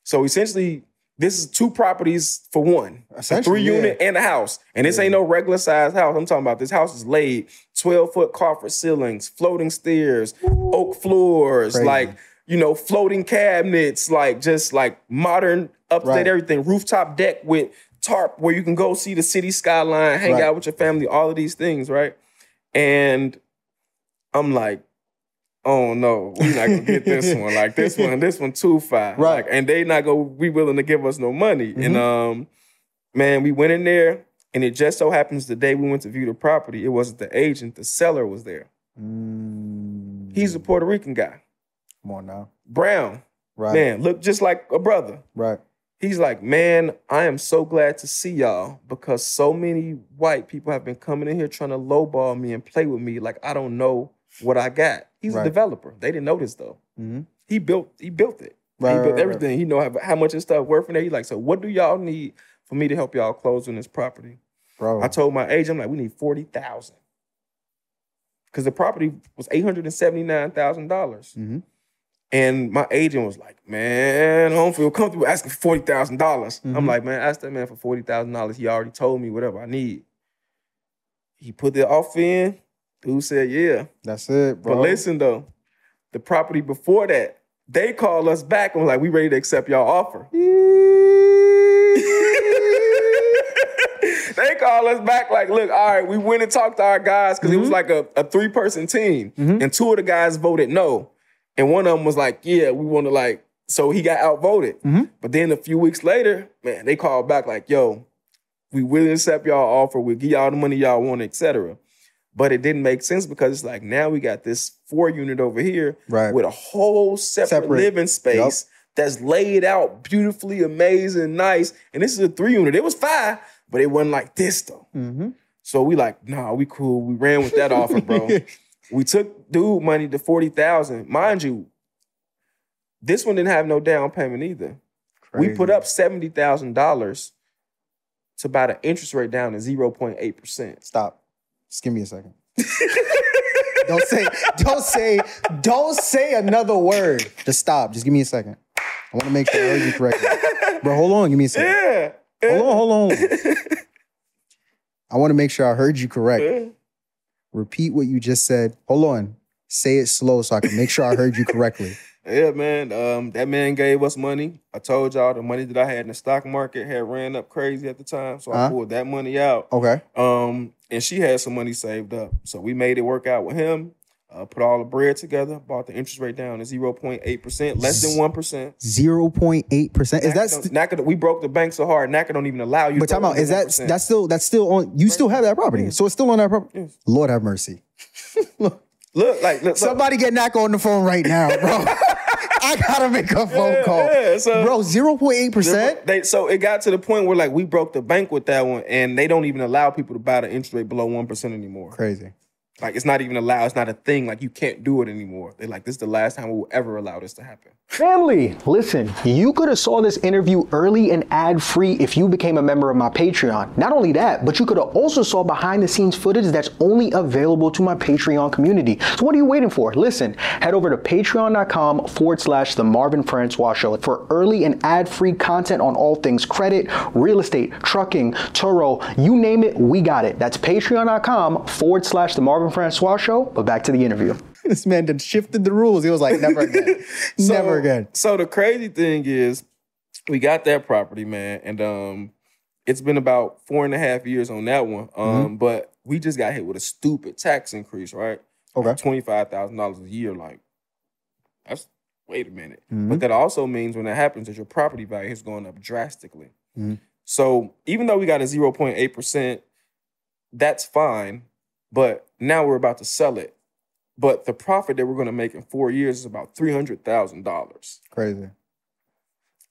So essentially, this is two properties for one. A three unit and a house. And this ain't no regular size house. I'm talking about this house is laid 12 foot carpet ceilings, floating stairs, oak floors, Crazy. like, you know, floating cabinets, like just like modern, upstate Right. everything, rooftop deck with tarp where you can go see the city skyline, hang Right. out with your family, all of these things, right? And I'm like, oh no, we're not gonna get this [LAUGHS] one. Like this one, this one too far. Right. Like, and they not gonna be willing to give us no money. And Mhm. um, man, we went in there, and it just so happens the day we went to view the property, it wasn't the agent, the seller was there. Mm, He's a Puerto Rican guy, come on now. brown Right. man, looked just like a brother. Right. He's like, man, I am so glad to see y'all because so many white people have been coming in here trying to lowball me and play with me like I don't know what I got. He's Right. a developer. They didn't know this though. Mm-hmm. He built he built it. Right, he built right, everything. He know how, how much his stuff worth in there. He like, so what do y'all need for me to help y'all close on this property? Bro. I told my agent, I'm like, we need forty thousand. Because the property was eight hundred and seventy nine thousand dollars. mm-hmm. And my agent was like, man, I don't feel comfortable asking for forty thousand dollars. I'm Mhm. like, man, ask that man for forty thousand dollars. He already told me whatever I need. He put the offer in. Dude said, yeah. That's it, bro. But listen though, the property before that, they called us back and was like, we ready to accept y'all offer. [LAUGHS] [LAUGHS] they called us back like, look, all right, we went and talked to our guys because it was like a, a three person team, Mhm. and two of the guys voted no, and one of them was like, yeah, we want to like. So he got outvoted. Mhm. But then a few weeks later, man, they called back like, yo, we will accept y'all offer. We'll give y'all the money y'all want, etc. But it didn't make sense because it's like now we got this four unit over here Right. with a whole separate, Separate. living space that's laid out beautifully, amazing, nice. And this is a three unit. It was five, but it wasn't like this though. Mm-hmm. So we like, nah, we cool. We ran with that offer, bro. [LAUGHS] We took dude money to forty thousand, mind you. This one didn't have no down payment either. We put up seventy thousand dollars to buy the interest rate down to zero point eight percent. Stop. Just give me a second. [LAUGHS] don't say, don't say, don't say another word. Just stop. Just give me a second. I want to make sure I heard you correctly. Bro, hold on. Give me a second. Yeah. Hold on, hold on. [LAUGHS] I want to make sure I heard you correct. Repeat what you just said. Hold on. Say it slow so I can make sure I heard you correctly. Yeah, man. Um, that man gave us money. I told y'all the money that I had in the stock market had ran up crazy at the time, so I Uh-huh. pulled that money out. Okay. Um, and she had some money saved up, so we made it work out with him. Uh, put all the bread together, bought the interest rate down to zero point eight percent, less than one percent. Zero point eight percent. Is that? St- NACA, we broke the bank so hard. NACA don't even allow you. but time out. Is that 1%. that's still that's still on? You still have that property, so it's still on that property. Yes. Lord have mercy. [LAUGHS] look look, like look, Somebody get Nack on the phone right now, bro. [LAUGHS] [LAUGHS] I gotta make a phone Yeah, call, yeah, so- bro. Zero point eight percent. They so it got to the point where like we broke the bank with that one, and they don't even allow people to buy the interest rate below one percent anymore. Crazy. Like it's not even allowed. It's not a thing. Like you can't do it anymore. They're like, this is the last time we will ever allow this to happen. Family, listen, you could have saw this interview early and ad-free if you became a member of my Patreon. Not only that, but you could have also saw behind the scenes footage that's only available to my Patreon community. So what are you waiting for? Listen, head over to patreon.com forward slash the Marvin Francois Show for early and ad-free content on all things credit, real estate, trucking, Turo, you name it, we got it. That's patreon.com forward slash the Marvin Francois Show. But back to the interview. [LAUGHS] This man done shifted the rules. He was like, never again, [LAUGHS] So- never again. So the crazy thing is, we got that property, man, and um, it's been about four and a half years on that one. Um, Mm-hmm. but we just got hit with a stupid tax increase, right? Okay. twenty five thousand dollars a year. Like, that's wait a minute. Mhm. But that also means when that happens, that your property value is going up drastically. Mhm. So even though we got a zero point eight percent, that's fine. But now we're about to sell it. But the profit that we're going to make in four years is about three hundred thousand dollars. Crazy.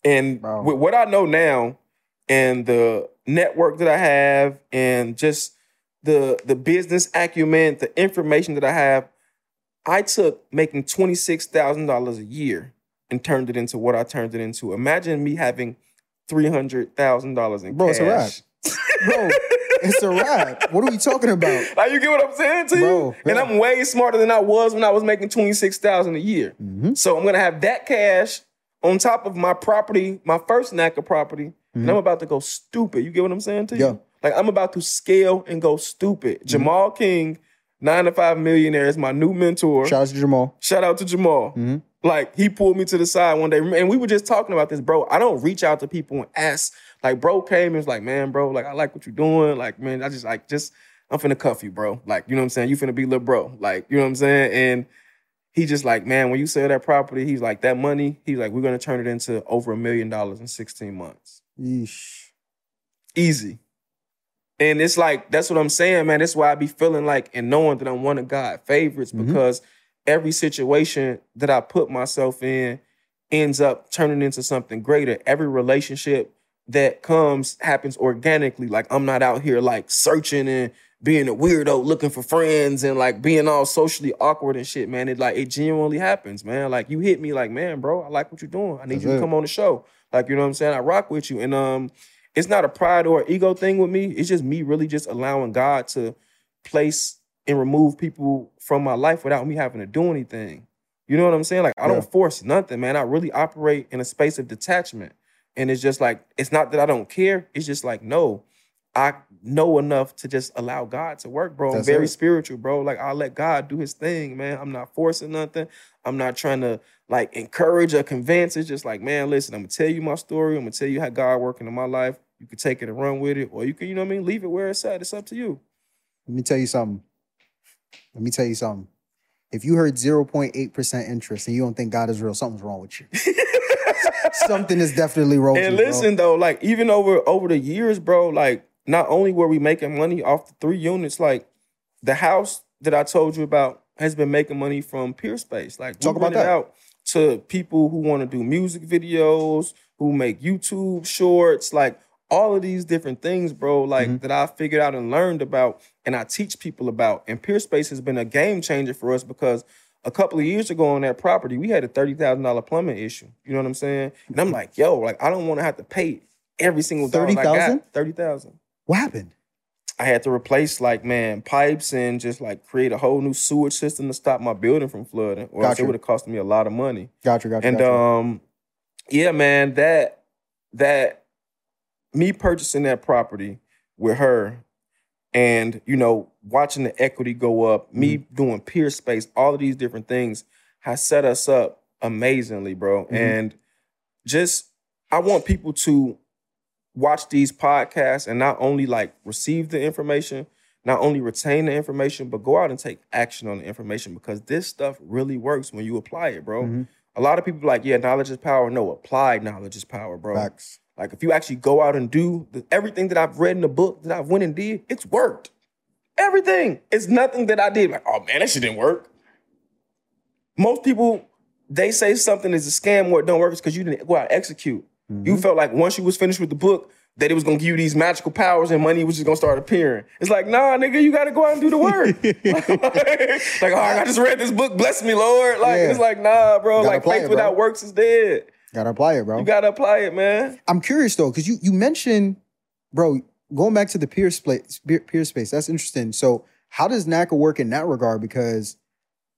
And Wow. with what I know now, and the network that I have, and just the the business acumen, the information that I have, I took making twenty six thousand dollars a year and turned it into what I turned it into. Imagine me having three hundred thousand dollars in Bro, cash. it's a wrap. [LAUGHS] Bro, it's a wrap. What are we talking about? [LAUGHS] Like you get what I'm saying to you? Bro, And. I'm way smarter than I was when I was making twenty six thousand a year. Mhm. So I'm gonna have that cash on top of my property, my first NACA property, and I'm about to go stupid. You get what I'm saying to you? Mm-hmm. Yeah. Like I'm about to scale and go stupid. Jamal King, nine to five millionaire, is my new mentor. Shout out to Jamal. Shout out to Jamal. Mm-hmm. Like he pulled me to the side one day, and we were just talking about this, bro. I don't reach out to people and ask. Like, bro came and was like, man, bro, like I like what you're doing. Like, man, I just like just I'm finna cuff you, bro. Like, you know what I'm saying? You finna be little bro. Like, you know what I'm saying? And he just like, man, when you sell that property, he's like, that money, he's like, we're gonna turn it into over a million dollars in 16 months. Yeesh. Easy. And it's like, that's what I'm saying, man. That's why I be feeling like and knowing that I'm one of God's favorites Mhm. because every situation that I put myself in ends up turning into something greater. Every relationship that comes happens organically. Like I'm not out here like searching and being a weirdo looking for friends and like being all socially awkward and shit, man. It like it genuinely happens, man. Like you hit me like, man, bro, I like what you're doing. I need That's you to it. come on the show. Like, you know what I'm saying? I rock with you. And um it's not a pride or ego thing with me. It's just me really just allowing God to place and remove people from my life without me having to do anything. You know what I'm saying? Like I Yeah. don't force nothing, man. I really operate in a space of detachment. And it's just like, it's not that I don't care. It's just like, no, I know enough to just allow God to work, bro. I'm That's very it. spiritual, bro. Like I'll let God do his thing, man. I'm not forcing nothing. I'm not trying to like encourage or convince. It's just like, man, listen, I'm gonna tell you my story. I'm gonna tell you how God working in my life. You can take it and run with it, or you can, you know what I mean, leave it where it's at. It's up to you. Let me tell you something. Let me tell you something. If you heard 0.8% interest and you don't think God is real, something's wrong with you. [LAUGHS] Something is definitely wrong with And listen though, like even over over the years, bro, like not only were we making money off the three units, like the house that I told you about has been making money from Peerspace. Like Talk about that. out to people who want to do music videos, who make YouTube shorts, like all of these different things, bro, like Mm-hmm. that I figured out and learned about and I teach people about. And Peerspace has been a game changer for us because a couple of years ago on that property, we had a thirty thousand dollar plumbing issue. You know what I'm saying? And I'm like, yo, like I don't want to have to pay every single I 30,000? Thirty thousand. What happened? I had to replace like man pipes and just like create a whole new sewage system to stop my building from flooding, or else Gotcha. it would have cost me a lot of money. Gotcha, gotcha. And gotcha. um, yeah, man, that that me purchasing that property with her, and you know, watching the equity go up, me Mm-hmm. doing Peerspace, all of these different things has set us up amazingly, bro. Mhm. And just I want people to watch these podcasts and not only like receive the information, not only retain the information, but go out and take action on the information because this stuff really works when you apply it, bro. Mm-hmm. A lot of people like, yeah, knowledge is power. No, applied knowledge is power, bro. Facts. Like if you actually go out and do the, everything that I've read in the book that I've went and did, it's worked. Everything. It's nothing that I did like, oh man, that shit didn't work. Most people, they say something is a scam or it don't work, it's because you didn't go out and execute. You felt like once you was finished with the book, that it was gonna give you these magical powers and money was just gonna start appearing. It's like, nah, nigga, you gotta go out and do the work. [LAUGHS] [LAUGHS] like, oh, I just read this book, bless me, Lord. Like, Yeah. it's like, nah, bro. Like, faith without works is dead. Gotta apply it, bro. You gotta apply it, man. I'm curious though, because you you mentioned, bro, going back to the Peerspace, peer, space. That's interesting. So, how does NACA work in that regard? Because,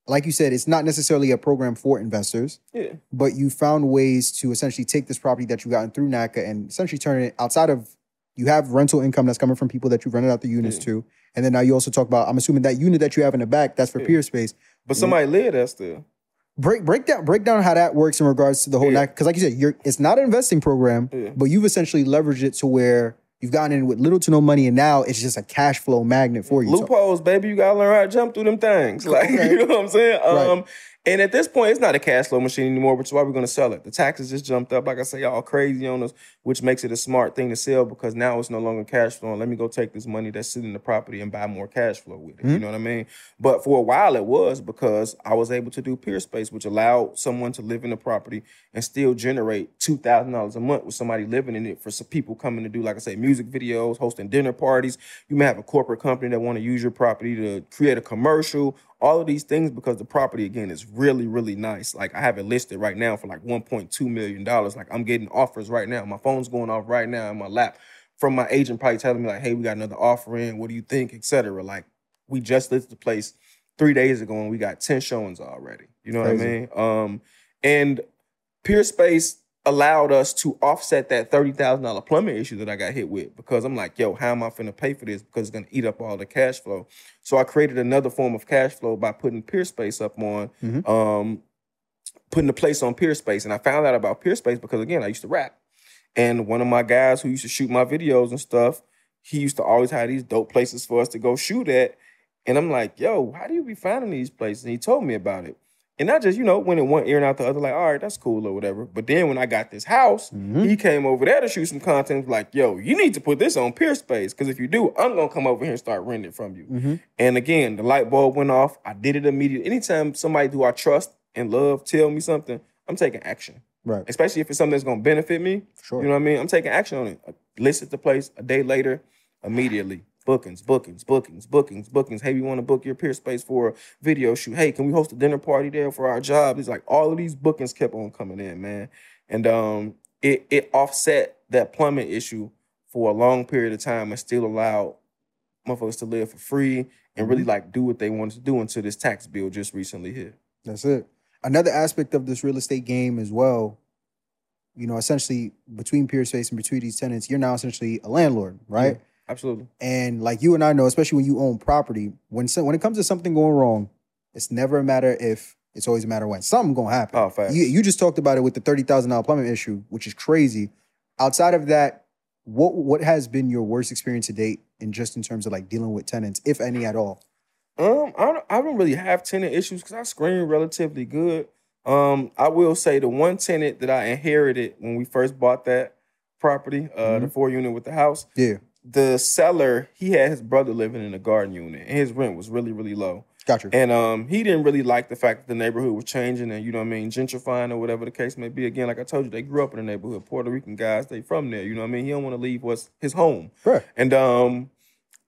like you said, it's not necessarily a program for investors, Yeah. but you found ways to essentially take this property that you gotten through NACA and essentially turn it outside of. You have rental income that's coming from people that you've rented out the units Yeah. to, and then now you also talk about. I'm assuming that unit that you have in the back that's for Yeah. Peerspace. But somebody live there still. Break break down break down how that works in regards to the whole Yeah. because like you said, you're it's not an investing program, Yeah. but you've essentially leveraged it to where you've gotten in with little to no money, and now it's just a cash flow magnet for you. So- Loopholes, baby. You gotta learn how to jump through them things. [LAUGHS] Like Okay. you know what I'm saying? Right. Um, and at this point, it's not a cash flow machine anymore, which is why we're gonna sell it. The taxes just jumped up, like I say, y'all crazy on us, which makes it a smart thing to sell because now it's no longer cash flow. Let me go take this money that's sitting in the property and buy more cash flow with it. You hmm. know what I mean? But for a while it was because I was able to do Peerspace, which allowed someone to live in the property and still generate two thousand dollars a month with somebody living in it for some people coming to do, like I say, music videos, hosting dinner parties. You may have a corporate company that want to use your property to create a commercial. All of these things because the property again is really, really nice. Like I have it listed right now for like 1.2 million dollars. Like I'm getting offers right now. My phone's going off right now in my lap from my agent probably telling me like, hey, we got another offer in. What do you think? Etc. Like we just listed the place three days ago and we got 10 showings already. You know what I mean? Um, and Peerspace allowed us to offset that $30,000 plumbing issue that I got hit with because I'm like, yo, how am I finna pay for this? Because it's gonna eat up all the cash flow. So I created another form of cash flow by putting Peerspace up on, Mhm. um, putting a place on Peerspace. And I found out about Peerspace because again, I used to rap. And one of my guys who used to shoot my videos and stuff, he used to always have these dope places for us to go shoot at. And I'm like, yo, how do you be finding these places? And he told me about it. And I just, you know, went in one ear and out the other, like, all right, that's cool or whatever. But then when I got this house, mm-hmm. he came over there to shoot some content. Like, yo, you need to put this on Peerspace. Because if you do, I'm to come over here and start renting it from you. Mm-hmm. And again, the light bulb went off. I did it immediately. Anytime somebody who I trust and love tell me something, I'm taking action. Right. Especially if it's something that's to benefit me. Sure. You know what I mean? I'm taking action on it. I listed the place a day later, immediately. Bookings, bookings, bookings, bookings, bookings. Hey, we want to book your Peerspace for a video shoot. Hey, can we host a dinner party there for our job? It's like all of these bookings kept on coming in, man. And um, it it offset that plumbing issue for a long period of time and still allowed motherfuckers to live for free and really like do what they wanted to do until this tax bill just recently hit. That's it. Another aspect of this real estate game as well, you know, essentially between Peerspace and between these tenants, you're now essentially a landlord, right? Absolutely. And like you and I know, especially when you own property, when so, when it comes to something going wrong, it's never a matter if, it's always a matter when. Something gonna happen. Oh, facts. You, you just talked about it with the thirty thousand dollar plumbing issue, which is crazy. Outside of that, what what has been your worst experience to date, in just in terms of like dealing with tenants, if any at all? Um, I don't, I don't really have tenant issues because I screen relatively good. Um, I will say the one tenant that I inherited when we first bought that property, uh, the four unit with the house, Yeah, the seller he had his brother living in a garden unit, and his rent was really really low. got you. And um, he didn't really like the fact that the neighborhood was changing and you know what I mean, gentrifying or whatever the case may be. Again, like I told you, they grew up in the neighborhood. Puerto Rican guys, they from there. You know what I mean. He don't want to leave what's his home. Right. And um,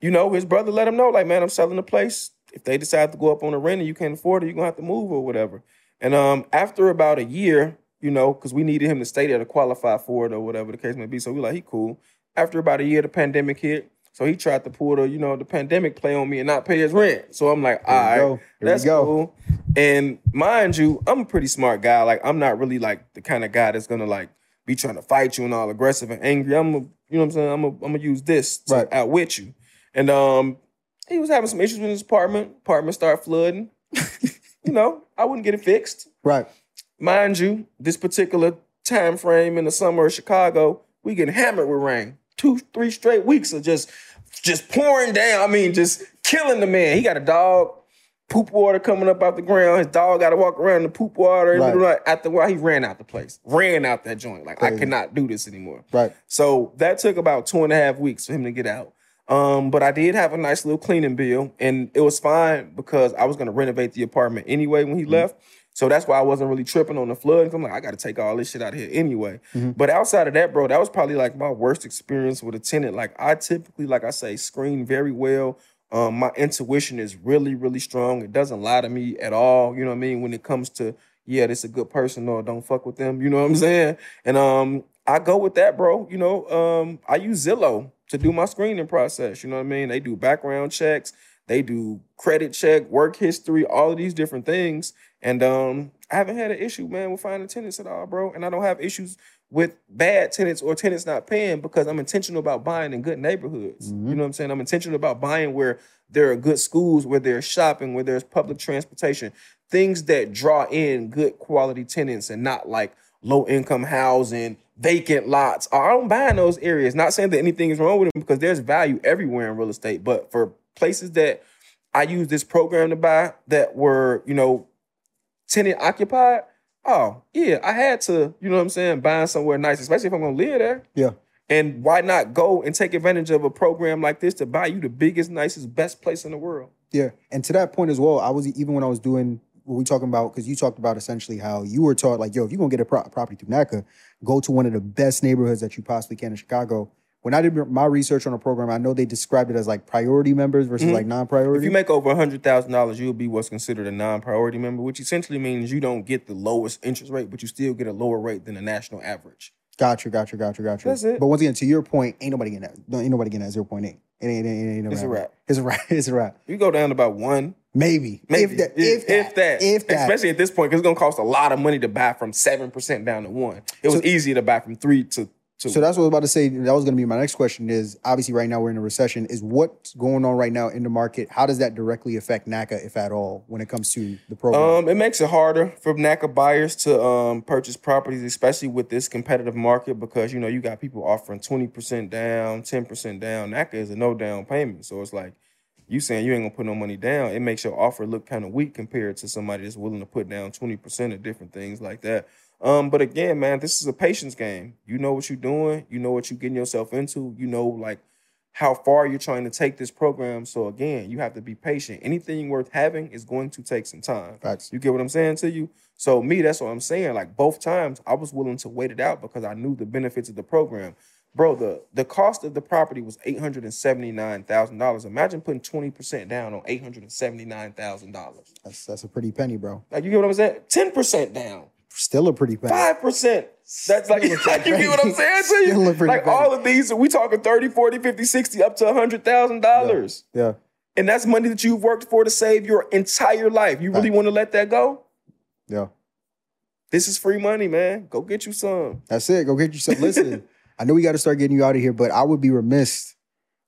you know, his brother let him know, like, man, I'm selling the place. If they decide to go up on the rent and you can't afford it, you're gonna have to move or whatever. And um, after about a year, you know, because we needed him to stay there to qualify for it or whatever the case may be. So we're like, he cool. After about a year, the pandemic hit. So he tried to pull the, you know, the pandemic play on me and not pay his rent. So I'm like, all right, Here we right, go. That's go. cool. And mind you, I'm a pretty smart guy. Like I'm not really like the kind of guy that's gonna like be trying to fight you and all aggressive and angry. I'm, a, you know what I'm saying. I'm, a, I'm gonna use this to Right. outwit you. And um, he was having some issues with his apartment. Apartment started flooding. [LAUGHS] you know, I wouldn't get it fixed. Right. Mind you, this particular time frame in the summer of Chicago, we getting hammered with rain. Two, three straight weeks of just just pouring down. I mean, just killing the man. He got a dog, poop water coming up out the ground. His dog got to walk around the poop water. Right. After a while, he ran out the place, ran out that joint. Like I cannot do this anymore. Right. So that took about two and a half weeks for him to get out. Um, but I did have a nice little cleaning bill, and it was fine because I was gonna renovate the apartment anyway when he left. So that's why I wasn't really tripping on the flood. I'm like, I gotta take all this shit out of here anyway. But outside of that, bro, that was probably like my worst experience with a tenant. Like I typically, like I say, screen very well. Um, my intuition is really, really strong. It doesn't lie to me at all. You know what I mean? When it comes to, yeah, this is a good person or don't fuck with them. You know what I'm saying? And um, I go with that, bro. You know, um, I use Zillow to do my screening process. You know what I mean? They do background checks, they do credit check, work history, all of these different things. And um, I haven't had an issue, man, with finding tenants at all, bro. And I don't have issues with bad tenants or tenants not paying because I'm intentional about buying in good neighborhoods. You know what I'm saying? I'm intentional about buying where there are good schools, where there's shopping, where there's public transportation, things that draw in good quality tenants and not like low income housing, vacant lots. I don't buy in those areas. Not saying that anything is wrong with them because there's value everywhere in real estate, but for places that I use this program to buy that were, you know, tenant occupied. Oh, yeah, I had to, you know what I'm saying, buying somewhere nice, especially if I'm gonna live there. Yeah. And why not go and take advantage of a program like this to buy you the biggest, nicest, best place in the world? Yeah, and to that point as well, I was even when I was doing what we talking about because you talked about essentially how you were taught like, yo, if you're gonna get a pro- property through NACA, go to one of the best neighborhoods that you possibly can in Chicago. When I did my research on the program, I know they described it as like priority members versus mm-hmm. like non-priority. If you make over hundred thousand dollars, you'll be what's considered a non-priority member, which essentially means you don't get the lowest interest rate, but you still get a lower rate than the national average. Gotcha, gotcha, gotcha, gotcha. That's it. But once again, to your point, ain't nobody getting that. Ain't nobody getting that zero point eight. It ain't, it ain't, it ain't no It's a wrap. It's a wrap. [LAUGHS] It's a wrap. You go down to about one, Maybe, maybe if that, if that, if that, if that. especially at this point, because it's gonna cost a lot of money to buy from seven percent down to one. It was So- easier to buy from three to two. So that's what I was about to say. That was going to be my next question. Is obviously right now we're in a recession. Is what's going on right now in the market? How does that directly affect NACA, if at all, when it comes to the program? Um, it makes it harder for NACA buyers to um, purchase properties, especially with this competitive market, because you know you got people offering twenty percent down, ten percent down. NACA is a no down payment, so it's like you saying you ain't gonna put no money down. It makes your offer look kind of weak compared to somebody that's willing to put down twenty percent of different things like that. Um, but again, man, this is a patience game. You know what you're doing. You know what you're getting yourself into. You know like how far you're trying to take this program. So again, you have to be patient. Anything worth having is going to take some time. Facts. You get what I'm saying to you? So me, that's what I'm saying. Like both times, I was willing to wait it out because I knew the benefits of the program. Bro, the the cost of the property was eight hundred and seventy nine thousand dollars. Imagine putting twenty percent down on eight hundred and seventy nine thousand dollars. That's that's a pretty penny, bro. Like you get what I'm saying? Ten percent down, Still a pretty penny. five percent. That's like, like [LAUGHS] you get what I'm saying to Still a you? Like penny. all of these, we talking 30, 40, 50, 60, up to hundred thousand dollars. Yeah. And that's money that you've worked for to save your entire life. You really want to let that go? Yeah. This is free money, man. Go get you some. That's it. Go get yourself. Listen, [LAUGHS] I know we got to start getting you out of here, but I would be remiss.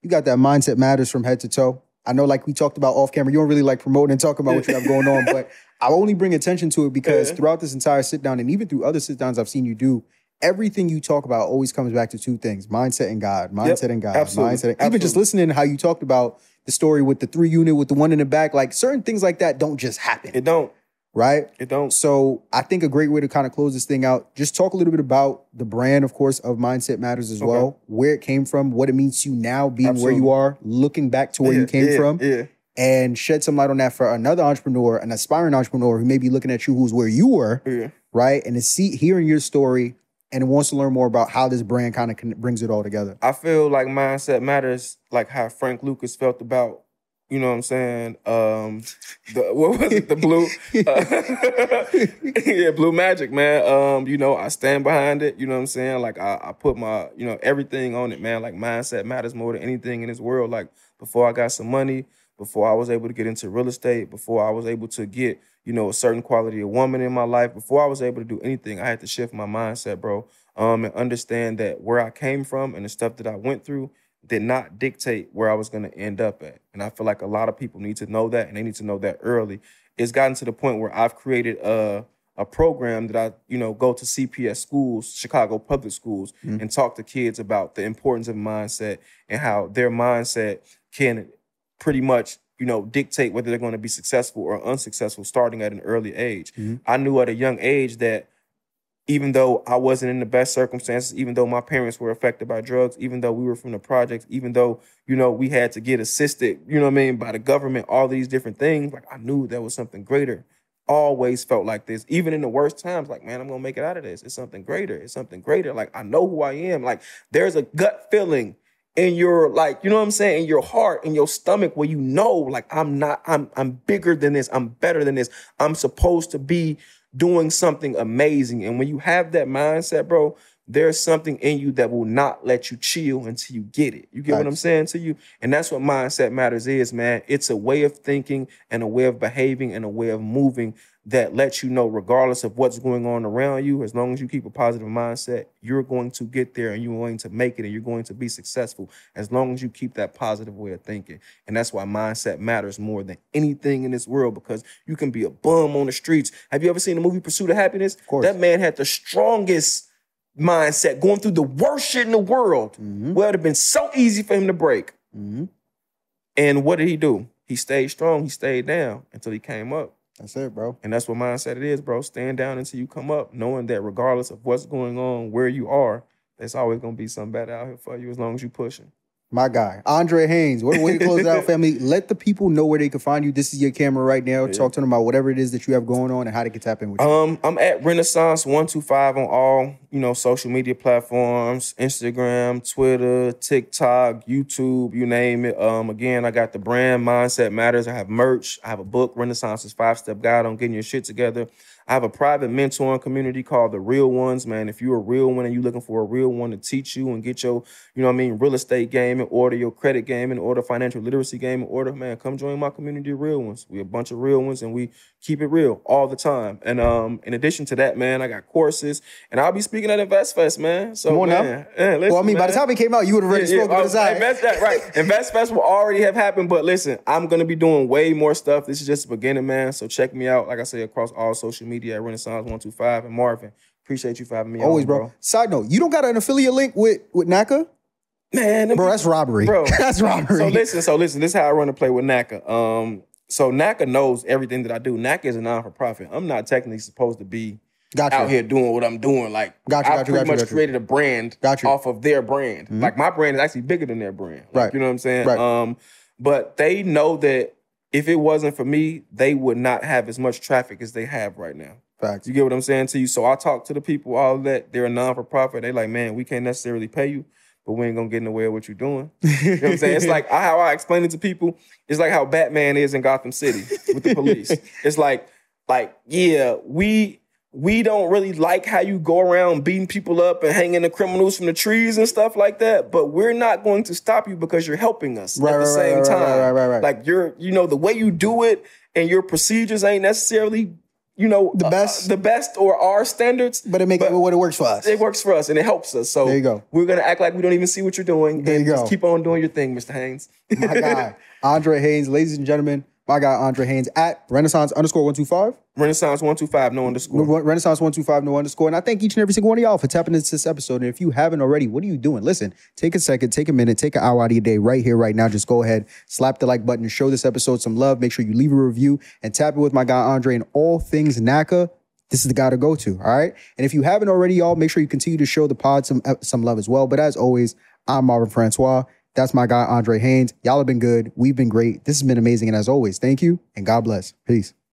You got that mindset matters from head to toe. I know, like we talked about off camera, you don't really like promoting and talking about what you have going on, but [LAUGHS] I only bring attention to it because Yeah. throughout this entire sit down and even through other sit downs I've seen you do, everything you talk about always comes back to two things mindset and God. Mindset and God. absolutely, Mindset. Even just listening to how you talked about the story with the three unit, with the one in the back, like certain things like that don't just happen, It don't. Right? It don't. So I think a great way to kind of close this thing out, just talk a little bit about the brand, of course, of Mindset Matters as Okay. well, where it came from, what it means to you now being where you are, looking back to where Yeah, you came yeah, from, Yeah. and shed some light on that for another entrepreneur, an aspiring entrepreneur who may be looking at you who's where you were, Yeah. right? And to see hearing your story and wants to learn more about how this brand kind of brings it all together. I feel like mindset matters, like how Frank Lucas felt about, you know what I'm saying? Um the what was it? The blue uh, [LAUGHS] Yeah, blue magic, man. Um, you know, I stand behind it, you know what I'm saying? Like I, I put my, you know, everything on it, man. Like mindset matters more than anything in this world. Like before I got some money, before I was able to get into real estate, before I was able to get, you know, a certain quality of woman in my life, before I was able to do anything, I had to shift my mindset, bro. Um, and understand that where I came from and the stuff that I went through did not dictate where I was gonna end up at. And I feel like a lot of people need to know that and they need to know that early. It's gotten to the point where I've created a a program that I, you know, go to CPS schools, Chicago public schools, Mm-hmm. and talk to kids about the importance of mindset and how their mindset can pretty much, you know, dictate whether they're going to be successful or unsuccessful starting at an early age. Mm-hmm. I knew at a young age that even though I wasn't in the best circumstances, even though my parents were affected by drugs, even though we were from the projects, even though, you know, we had to get assisted, you know what I mean, by the government, all these different things, like I knew there was something greater. Always felt like this, even in the worst times, like, man, I'm gonna make it out of this. It's something greater. It's something greater. Like, I know who I am. Like, there's a gut feeling in your like you know what i'm saying in your heart in your stomach where you know like i'm not i'm i'm bigger than this i'm better than this i'm supposed to be doing something amazing. And when you have that mindset bro there's something in you that will not let you chill until you get it. You get what i'm saying to you? And that's what mindset matters is man. It's a way of thinking and a way of behaving and a way of moving that lets you know regardless of what's going on around you as long as you keep a positive mindset you're going to get there and you're going to make it and you're going to be successful as long as you keep that positive way of thinking. And that's why mindset matters more than anything in this world because you can be a bum on the streets. Have you ever seen the movie pursuit of happiness? Of course. that man had the strongest mindset going through the worst shit in the world. Mm-hmm. well it'd have been so easy for him to break. And what did he do? He stayed strong. He stayed down until he came up That's it, bro. and that's what mindset it is, bro. Stand down until you come up, knowing that regardless of what's going on, where you are, there's always gonna be something better out here for you as long as you pushing. My guy, Andre Haynes. What a way to close it out, [LAUGHS] family. Let the people know where they can find you. This is your camera right now. Talk to them about whatever it is that you have going on and how they can tap in with you. Um, I'm at Renaissance one two five on all you know social media platforms: Instagram, Twitter, TikTok, YouTube, you name it. Um, again, I got the brand Mindset Matters. I have merch. I have a book, Renaissance's Five Step Guide on Getting Your Shit Together. I have a private mentoring community called the Real Ones, man. If you're a real one and you're looking for a real one to teach you and get your, you know what I mean, real estate game in order, your credit game in order, financial literacy game in order, man, come join my community of real ones. We a bunch of real ones and we keep it real all the time. And um, in addition to that, man, I got courses and I'll be speaking at InvestFest, man. So Come on now. yeah, listen, well, I mean, by the time it came out, you would have already Yeah, yeah, spoken to the side. Invest that right. [LAUGHS] Invest Fest will already have happened, but listen, I'm gonna be doing way more stuff. This is just the beginning, man. So check me out, like I say, across all social media at Renaissance One Two Five and Marvin. Appreciate you for having me. Always, on, bro. Side note, you don't got an affiliate link with with NACA? Man, Bro, that's robbery. Bro, [LAUGHS] that's robbery. So listen, so listen. This is how I run to play with NACA. Um, so NACA knows everything that I do. NACA is a non for profit. I'm not technically supposed to be Gotcha. out here doing what I'm doing. Like Gotcha, I gotcha, pretty gotcha, much created a brand. Mm-hmm. off of their brand. Like my brand is actually bigger than their brand. Like, Right. You know what I'm saying? Right. Um, but they know that if it wasn't for me, they would not have as much traffic as they have right now. Facts. You get what I'm saying to you? So I talk to the people, all of that. They're a non for profit. They like, man, we can't necessarily pay you, but we ain't gonna get in the way of what you're doing. You know what I'm saying? It's [LAUGHS] like I- how I explain it to people. It's like how Batman is in Gotham City with the police. [LAUGHS] it's like, like, yeah, we we don't really like how you go around beating people up and hanging the criminals from the trees and stuff like that. But we're not going to stop you because you're helping us Right, at the right, same right, time. right, right, right. Like you're, you know, the way you do it and your procedures ain't necessarily, you know, The uh, best. the best or our standards. But it makes it what it works for us. It works for us and it helps us. So There you go. we're gonna act like we don't even see what you're doing. There and you just go. keep on doing your thing, Mr. Haynes. my guy, [LAUGHS] Andre Haynes, ladies and gentlemen, my guy Andre Haynes at Renaissance underscore one two five. Renaissance one two five no underscore. Renaissance one two five no underscore. And I thank each and every single one of y'all for tapping into this episode. And if you haven't already, what are you doing? Listen, take a second, take a minute, take an hour out of your day right here, right now. Just go ahead, slap the like button, show this episode some love. Make sure you leave a review and tap it with my guy Andre and all things NACA. This is the guy to go to. All right. And if you haven't already, y'all, make sure you continue to show the pod some uh, some love as well. But as always, I'm Marvin Francois. That's my guy Andre Haynes. Y'all have been good. We've been great. This has been amazing. And as always, thank you and God bless. Peace.